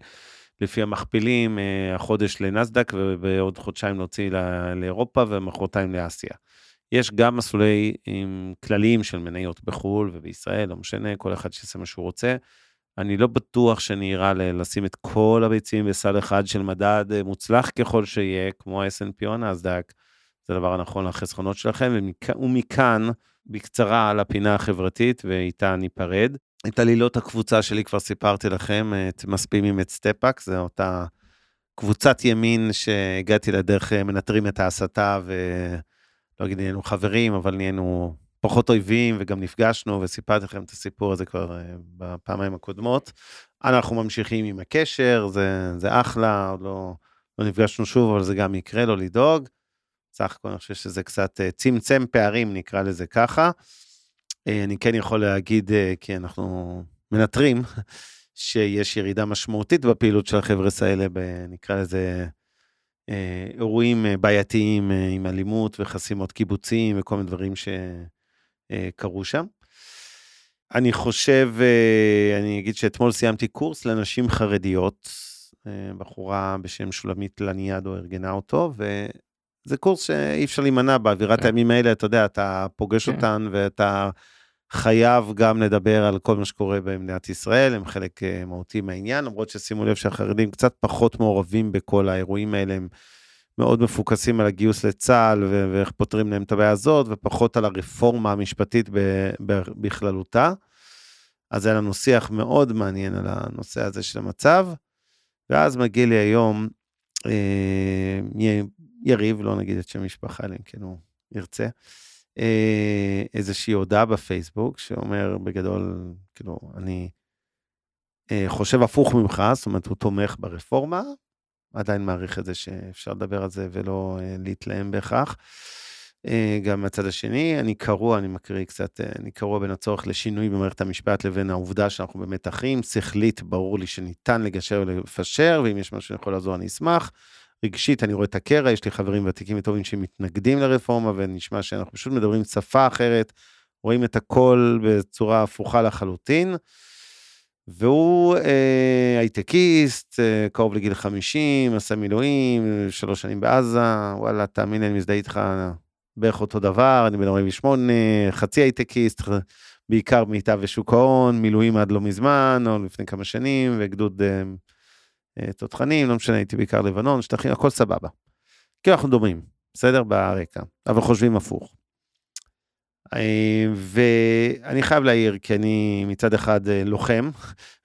לפי המכפילים, אה, החודש לנסדק ובעוד חודשיים להוציא ל- לאירופה ומחרתיים לאסיה. יש גם מסלולי עם כלליים של מניות בחו"ל ובישראל, לא משנה, כל אחד שיעשה מה שהוא רוצה. אני לא בטוח ל- לשים את כל הביצים בסל אחד של מדד מוצלח ככל שיהיה, כמו ה-S&P או הנסדק. זה הדבר הנכון לחסכונות שלכם, ומכ- ומכאן, בקצרה על הפינה החברתית, ואיתה ניפרד. את עלילות הקבוצה שלי כבר סיפרתי לכם, את מספימים את סטפק, זו אותה קבוצת ימין שהגעתי לדרך אה, מנטרים את ההסתה, ולא אגיד נהיינו חברים, אבל נהיינו פחות אויבים, וגם נפגשנו, וסיפרתי לכם את הסיפור הזה כבר אה, בפעמיים הקודמות. אנחנו ממשיכים עם הקשר, זה, זה אחלה, עוד לא, לא נפגשנו שוב, אבל זה גם יקרה, לא לדאוג. סך הכל אני חושב שזה קצת אה, צמצם פערים, נקרא לזה ככה. אה, אני כן יכול להגיד, אה, כי אנחנו מנטרים, שיש ירידה משמעותית בפעילות של החבר'ס האלה, נקרא לזה אירועים בעייתיים עם אלימות וחסימות קיבוצים וכל מיני דברים שקרו שם. אני חושב, אני אגיד שאתמול סיימתי קורס לנשים חרדיות, בחורה בשם שולמית לניאדו ארגנה אותו, וזה קורס שאי אפשר להימנע באווירת כן. הימים האלה, אתה יודע, אתה פוגש כן. אותן ואתה חייב גם לדבר על כל מה שקורה במדינת ישראל, הם חלק אה, מהותי מהעניין, למרות ששימו לב שהחרדים קצת פחות מעורבים בכל האירועים האלה, הם מאוד מפוקסים על הגיוס לצה"ל ו- ואיך פותרים להם את הבעיה הזאת, ופחות על הרפורמה המשפטית ב- ב- בכללותה. אז היה לנו שיח מאוד מעניין על הנושא הזה של המצב, ואז מגיע לי היום אה, יריב, לא נגיד את שם משפחה, אם כן הוא ירצה, אה, איזושהי הודעה בפייסבוק שאומר בגדול, כאילו, אני אה, חושב הפוך ממך, זאת אומרת, הוא תומך ברפורמה, עדיין מעריך את זה שאפשר לדבר על זה ולא אה, להתלהם בהכרח. גם מהצד השני, אני קרוע, אני מקריא קצת, אני קרוע בין הצורך לשינוי במערכת המשפט לבין העובדה שאנחנו באמת אחים. שכלית, ברור לי שניתן לגשר ולפשר, ואם יש משהו שיכול לעזור, אני אשמח. רגשית, אני רואה את הקרע, יש לי חברים ותיקים וטובים שמתנגדים לרפורמה, ונשמע שאנחנו פשוט מדברים שפה אחרת, רואים את הכל בצורה הפוכה לחלוטין. והוא אה, הייטקיסט, אה, קרוב לגיל 50, עשה מילואים, שלוש שנים בעזה, וואלה, תאמין לי, אני מזדהה איתך בערך אותו דבר, אני בן 48, חצי הייטקיסט, בעיקר מיטב ושוק ההון, מילואים עד לא מזמן, או לפני כמה שנים, וגדוד אה, תותחנים, לא משנה, הייתי בעיקר לבנון, שטחים, הכל סבבה. כאילו אנחנו דומים, בסדר? ברקע, אבל חושבים הפוך. אה, ואני חייב להעיר, כי אני מצד אחד אה, לוחם,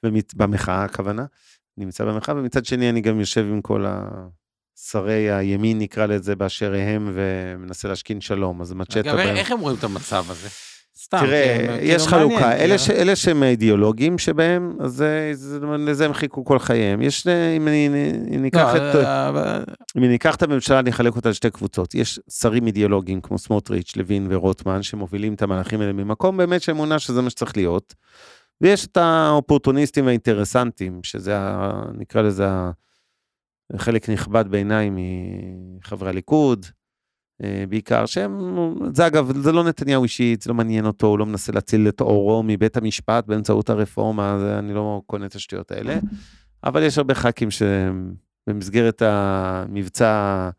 במחאה הכוונה, נמצא במחאה, ומצד שני אני גם יושב עם כל שרי הימין, נקרא לזה, באשר הם, ומנסה להשכין שלום, אז מצ'טה אגב. איך הם רואים את המצב הזה? סתם. תראה, יש כאילו, חלוקה, אלה, כאילו. ש, אלה שהם אידיאולוגים שבהם, אז זה- זה- לזה הם חיכו כל חייהם. יש, אה, אם אני אם ניקח לא, את... אה, אבל- אם אני אקח את הממשלה, אני אחלק אותה לשתי קבוצות. יש שרים אידיאולוגיים כמו סמוטריץ', לוין ורוטמן, שמובילים את המהלכים האלה ממקום באמת של אמונה שזה מה שצריך להיות. ויש את האופורטוניסטים והאינטרסנטים, שזה, ה, נקרא לזה, ה- חלק נכבד בעיניי מחברי הליכוד, אה, בעיקר, שהם, זה אגב, זה לא נתניהו אישית, זה לא מעניין אותו, הוא לא מנסה להציל את עורו מבית המשפט באמצעות הרפורמה, זה, אני לא קונה את השטויות האלה. אבל יש הרבה ח"כים שבמסגרת המבצע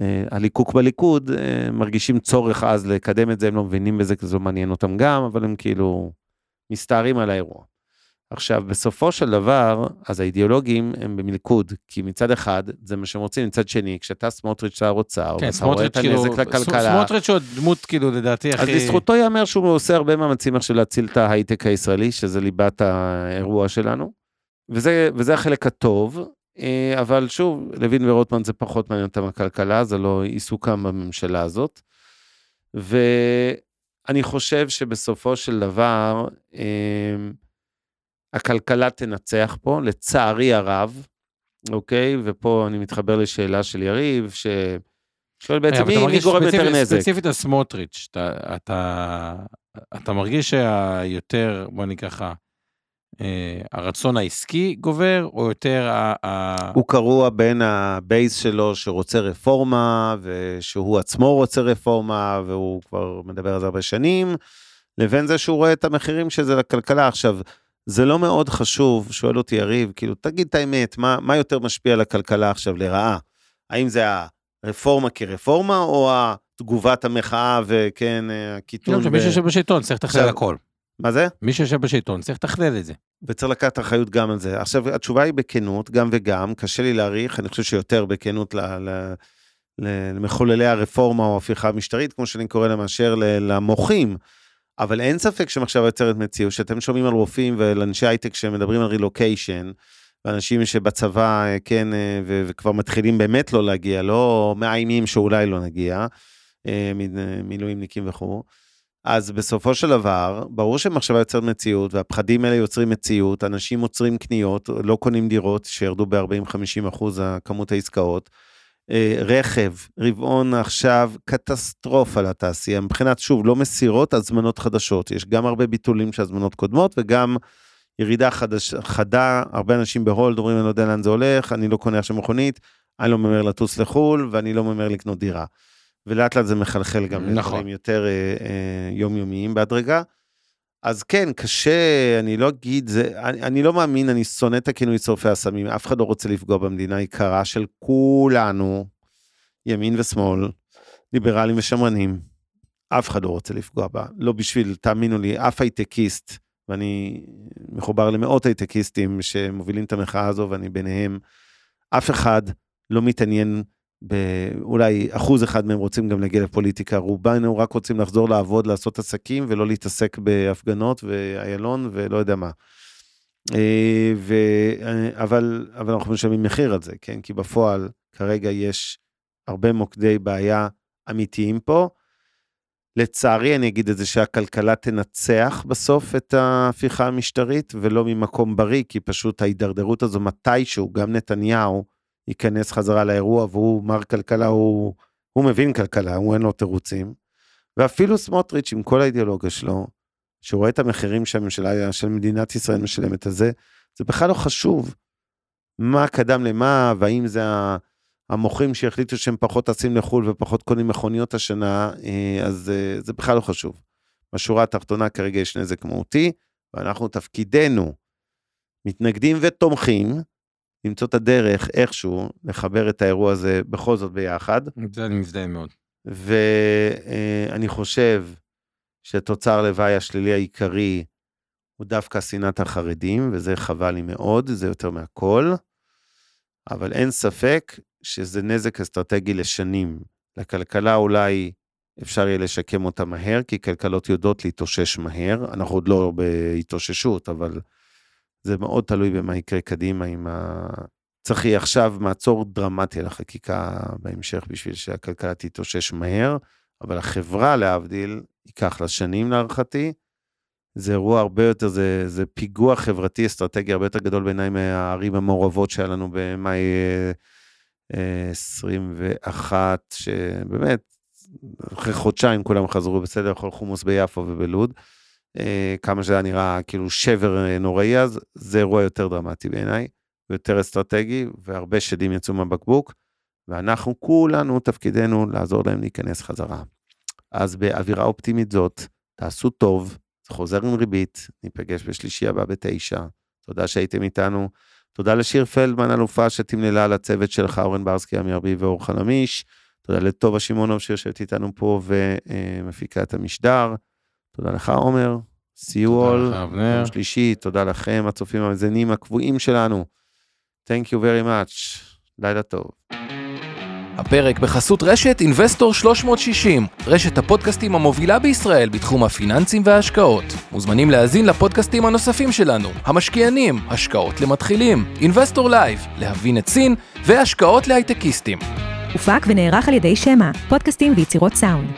אה, הליקוק בליכוד, אה, מרגישים צורך אז לקדם את זה, הם לא מבינים בזה, כי זה לא מעניין אותם גם, אבל הם כאילו מסתערים על האירוע. עכשיו, בסופו של דבר, אז האידיאולוגים הם במלכוד, כי מצד אחד, זה מה שהם רוצים, מצד שני, כשאתה סמוטריץ' שר אוצר, כן, ואתה רואה את כאילו, הנזק לכלכלה, סמוטריץ' הוא דמות כאילו לדעתי אז הכי... לזכותו ייאמר שהוא עושה הרבה מאמצים עכשיו להציל את ההייטק הישראלי, שזה ליבת האירוע שלנו. וזה, וזה החלק הטוב, אה, אבל שוב, לוין ורוטמן זה פחות מעניין אותם הכלכלה, זה לא עיסוקם בממשלה הזאת. ואני חושב שבסופו של דבר, אה, הכלכלה תנצח פה, לצערי הרב, אוקיי? ופה אני מתחבר לשאלה של יריב, ששואל בעצם אבל אתה מי, גורם יותר נזק. ספציפית על סמוטריץ', אתה, אתה, אתה מרגיש שהיותר, בוא נגיד ככה, אה, הרצון העסקי גובר, או יותר ה... ה... הוא קרוע בין הבייס שלו שרוצה רפורמה, ושהוא עצמו רוצה רפורמה, והוא כבר מדבר על זה הרבה שנים, לבין זה שהוא רואה את המחירים של זה לכלכלה. עכשיו, זה לא מאוד חשוב, שואל אותי יריב, כאילו, תגיד את האמת, מה, מה יותר משפיע על הכלכלה עכשיו לרעה? האם זה הרפורמה כרפורמה, או תגובת המחאה וכן, הקיטון? כאילו, מי ב- שיושב בשלטון צריך לתכלל הכל. מה זה? מי שיושב בשלטון צריך לתכלל את זה. וצריך לקחת אחריות גם על זה. עכשיו, התשובה היא בכנות, גם וגם, קשה לי להעריך, אני חושב שיותר בכנות ל- ל- למחוללי הרפורמה או ההפיכה המשטרית, כמו שאני קורא לה, מאשר למוחים. אבל אין ספק שמחשבה יוצרת מציאות, שאתם שומעים על רופאים ועל אנשי הייטק שמדברים על רילוקיישן, ואנשים שבצבא, אה, כן, אה, ו- וכבר מתחילים באמת לא להגיע, לא מאיימים שאולי לא נגיע, אה, מילואימניקים וכו'. אז בסופו של דבר, ברור שמחשבה יוצרת מציאות, והפחדים האלה יוצרים מציאות, אנשים עוצרים קניות, לא קונים דירות, שירדו ב-40-50 אחוז כמות העסקאות. אה, רכב, רבעון עכשיו, קטסטרופה לתעשייה, מבחינת, שוב, לא מסירות, הזמנות חדשות. יש גם הרבה ביטולים של הזמנות קודמות, וגם ירידה חדש, חדה, הרבה אנשים ב hold אומרים, אני לא יודע לאן זה הולך, אני לא קונה עכשיו מכונית, אני לא ממהר לטוס לחו"ל, ואני לא ממהר לקנות דירה. ולאט לאט זה מחלחל גם נכון. לדברים יותר אה, אה, יומיומיים בהדרגה. אז כן, קשה, אני לא אגיד, זה, אני, אני לא מאמין, אני שונא את הכינוי שורפי האסמים, אף אחד לא רוצה לפגוע במדינה יקרה של כולנו, ימין ושמאל, ליברלים ושמרנים, אף אחד לא רוצה לפגוע בה, לא בשביל, תאמינו לי, אף הייטקיסט, ואני מחובר למאות הייטקיסטים שמובילים את המחאה הזו, ואני ביניהם, אף אחד לא מתעניין אולי אחוז אחד מהם רוצים גם להגיע לפוליטיקה, רובנו רק רוצים לחזור לעבוד, לעשות עסקים ולא להתעסק בהפגנות ואיילון ולא יודע מה. אה, ו... אבל, אבל אנחנו משלמים מחיר על זה, כן? כי בפועל כרגע יש הרבה מוקדי בעיה אמיתיים פה. לצערי, אני אגיד את זה שהכלכלה תנצח בסוף את ההפיכה המשטרית, ולא ממקום בריא, כי פשוט ההידרדרות הזו מתישהו, גם נתניהו, ייכנס חזרה לאירוע, והוא מר כלכלה, הוא, הוא מבין כלכלה, הוא אין לו תירוצים. ואפילו סמוטריץ', עם כל האידיאולוגיה שלו, שהוא רואה את המחירים שהממשלה, של מדינת ישראל משלמת על זה, זה בכלל לא חשוב מה קדם למה, והאם זה המוכרים שהחליטו שהם פחות טסים לחו"ל ופחות קונים מכוניות השנה, אה, אז אה, זה בכלל לא חשוב. בשורה התחתונה כרגע יש נזק מהותי, ואנחנו תפקידנו, מתנגדים ותומכים, למצוא את הדרך איכשהו לחבר את האירוע הזה בכל זאת ביחד. זה אני מזדהה מאוד. ואני חושב שתוצר לוואי השלילי העיקרי הוא דווקא שנאת החרדים, וזה חבל לי מאוד, זה יותר מהכל. אבל אין ספק שזה נזק אסטרטגי לשנים. לכלכלה אולי אפשר יהיה לשקם אותה מהר, כי כלכלות יודעות להתאושש מהר. אנחנו עוד לא בהתאוששות, אבל זה מאוד תלוי במה יקרה קדימה עם ה... צריך יהיה עכשיו מעצור דרמטי על החקיקה בהמשך בשביל שהכלכלה תתאושש מהר. אבל החברה, להבדיל, ייקח לה שנים להערכתי. זה אירוע הרבה יותר, זה, זה פיגוע חברתי אסטרטגי הרבה יותר גדול בעיניי מהערים המעורבות שהיה לנו במאי 21, שבאמת, אחרי חודשיים כולם חזרו בסדר, לאכול חומוס ביפו ובלוד. כמה שזה נראה כאילו שבר נוראי אז, זה אירוע יותר דרמטי בעיניי, ויותר אסטרטגי, והרבה שדים יצאו מהבקבוק, ואנחנו כולנו, תפקידנו לעזור להם להיכנס חזרה. אז באווירה אופטימית זאת, תעשו טוב, חוזר עם ריבית, ניפגש בשלישי הבא בתשע. תודה שהייתם איתנו. תודה לשיר פלדמן, אלופה שתמללה לצוות שלך, אורן ברסקי, אמיר בי ואור חלמיש. תודה לטובה שמעונוב שיושבת איתנו פה ומפיקה את המשדר. תודה לך, עומר. see you all. יום שלישי, תודה לכם, הצופים המאזינים הקבועים שלנו. Thank you very much. לילה טוב. הפרק בחסות רשת אינבסטור 360, רשת הפודקאסטים המובילה בישראל בתחום הפיננסים וההשקעות. מוזמנים להאזין לפודקאסטים הנוספים שלנו, המשקיענים, השקעות למתחילים, אינבסטור לייב, להבין את סין, והשקעות להייטקיסטים. הופק ונערך על ידי שמע, פודקאסטים ויצירות סאונד.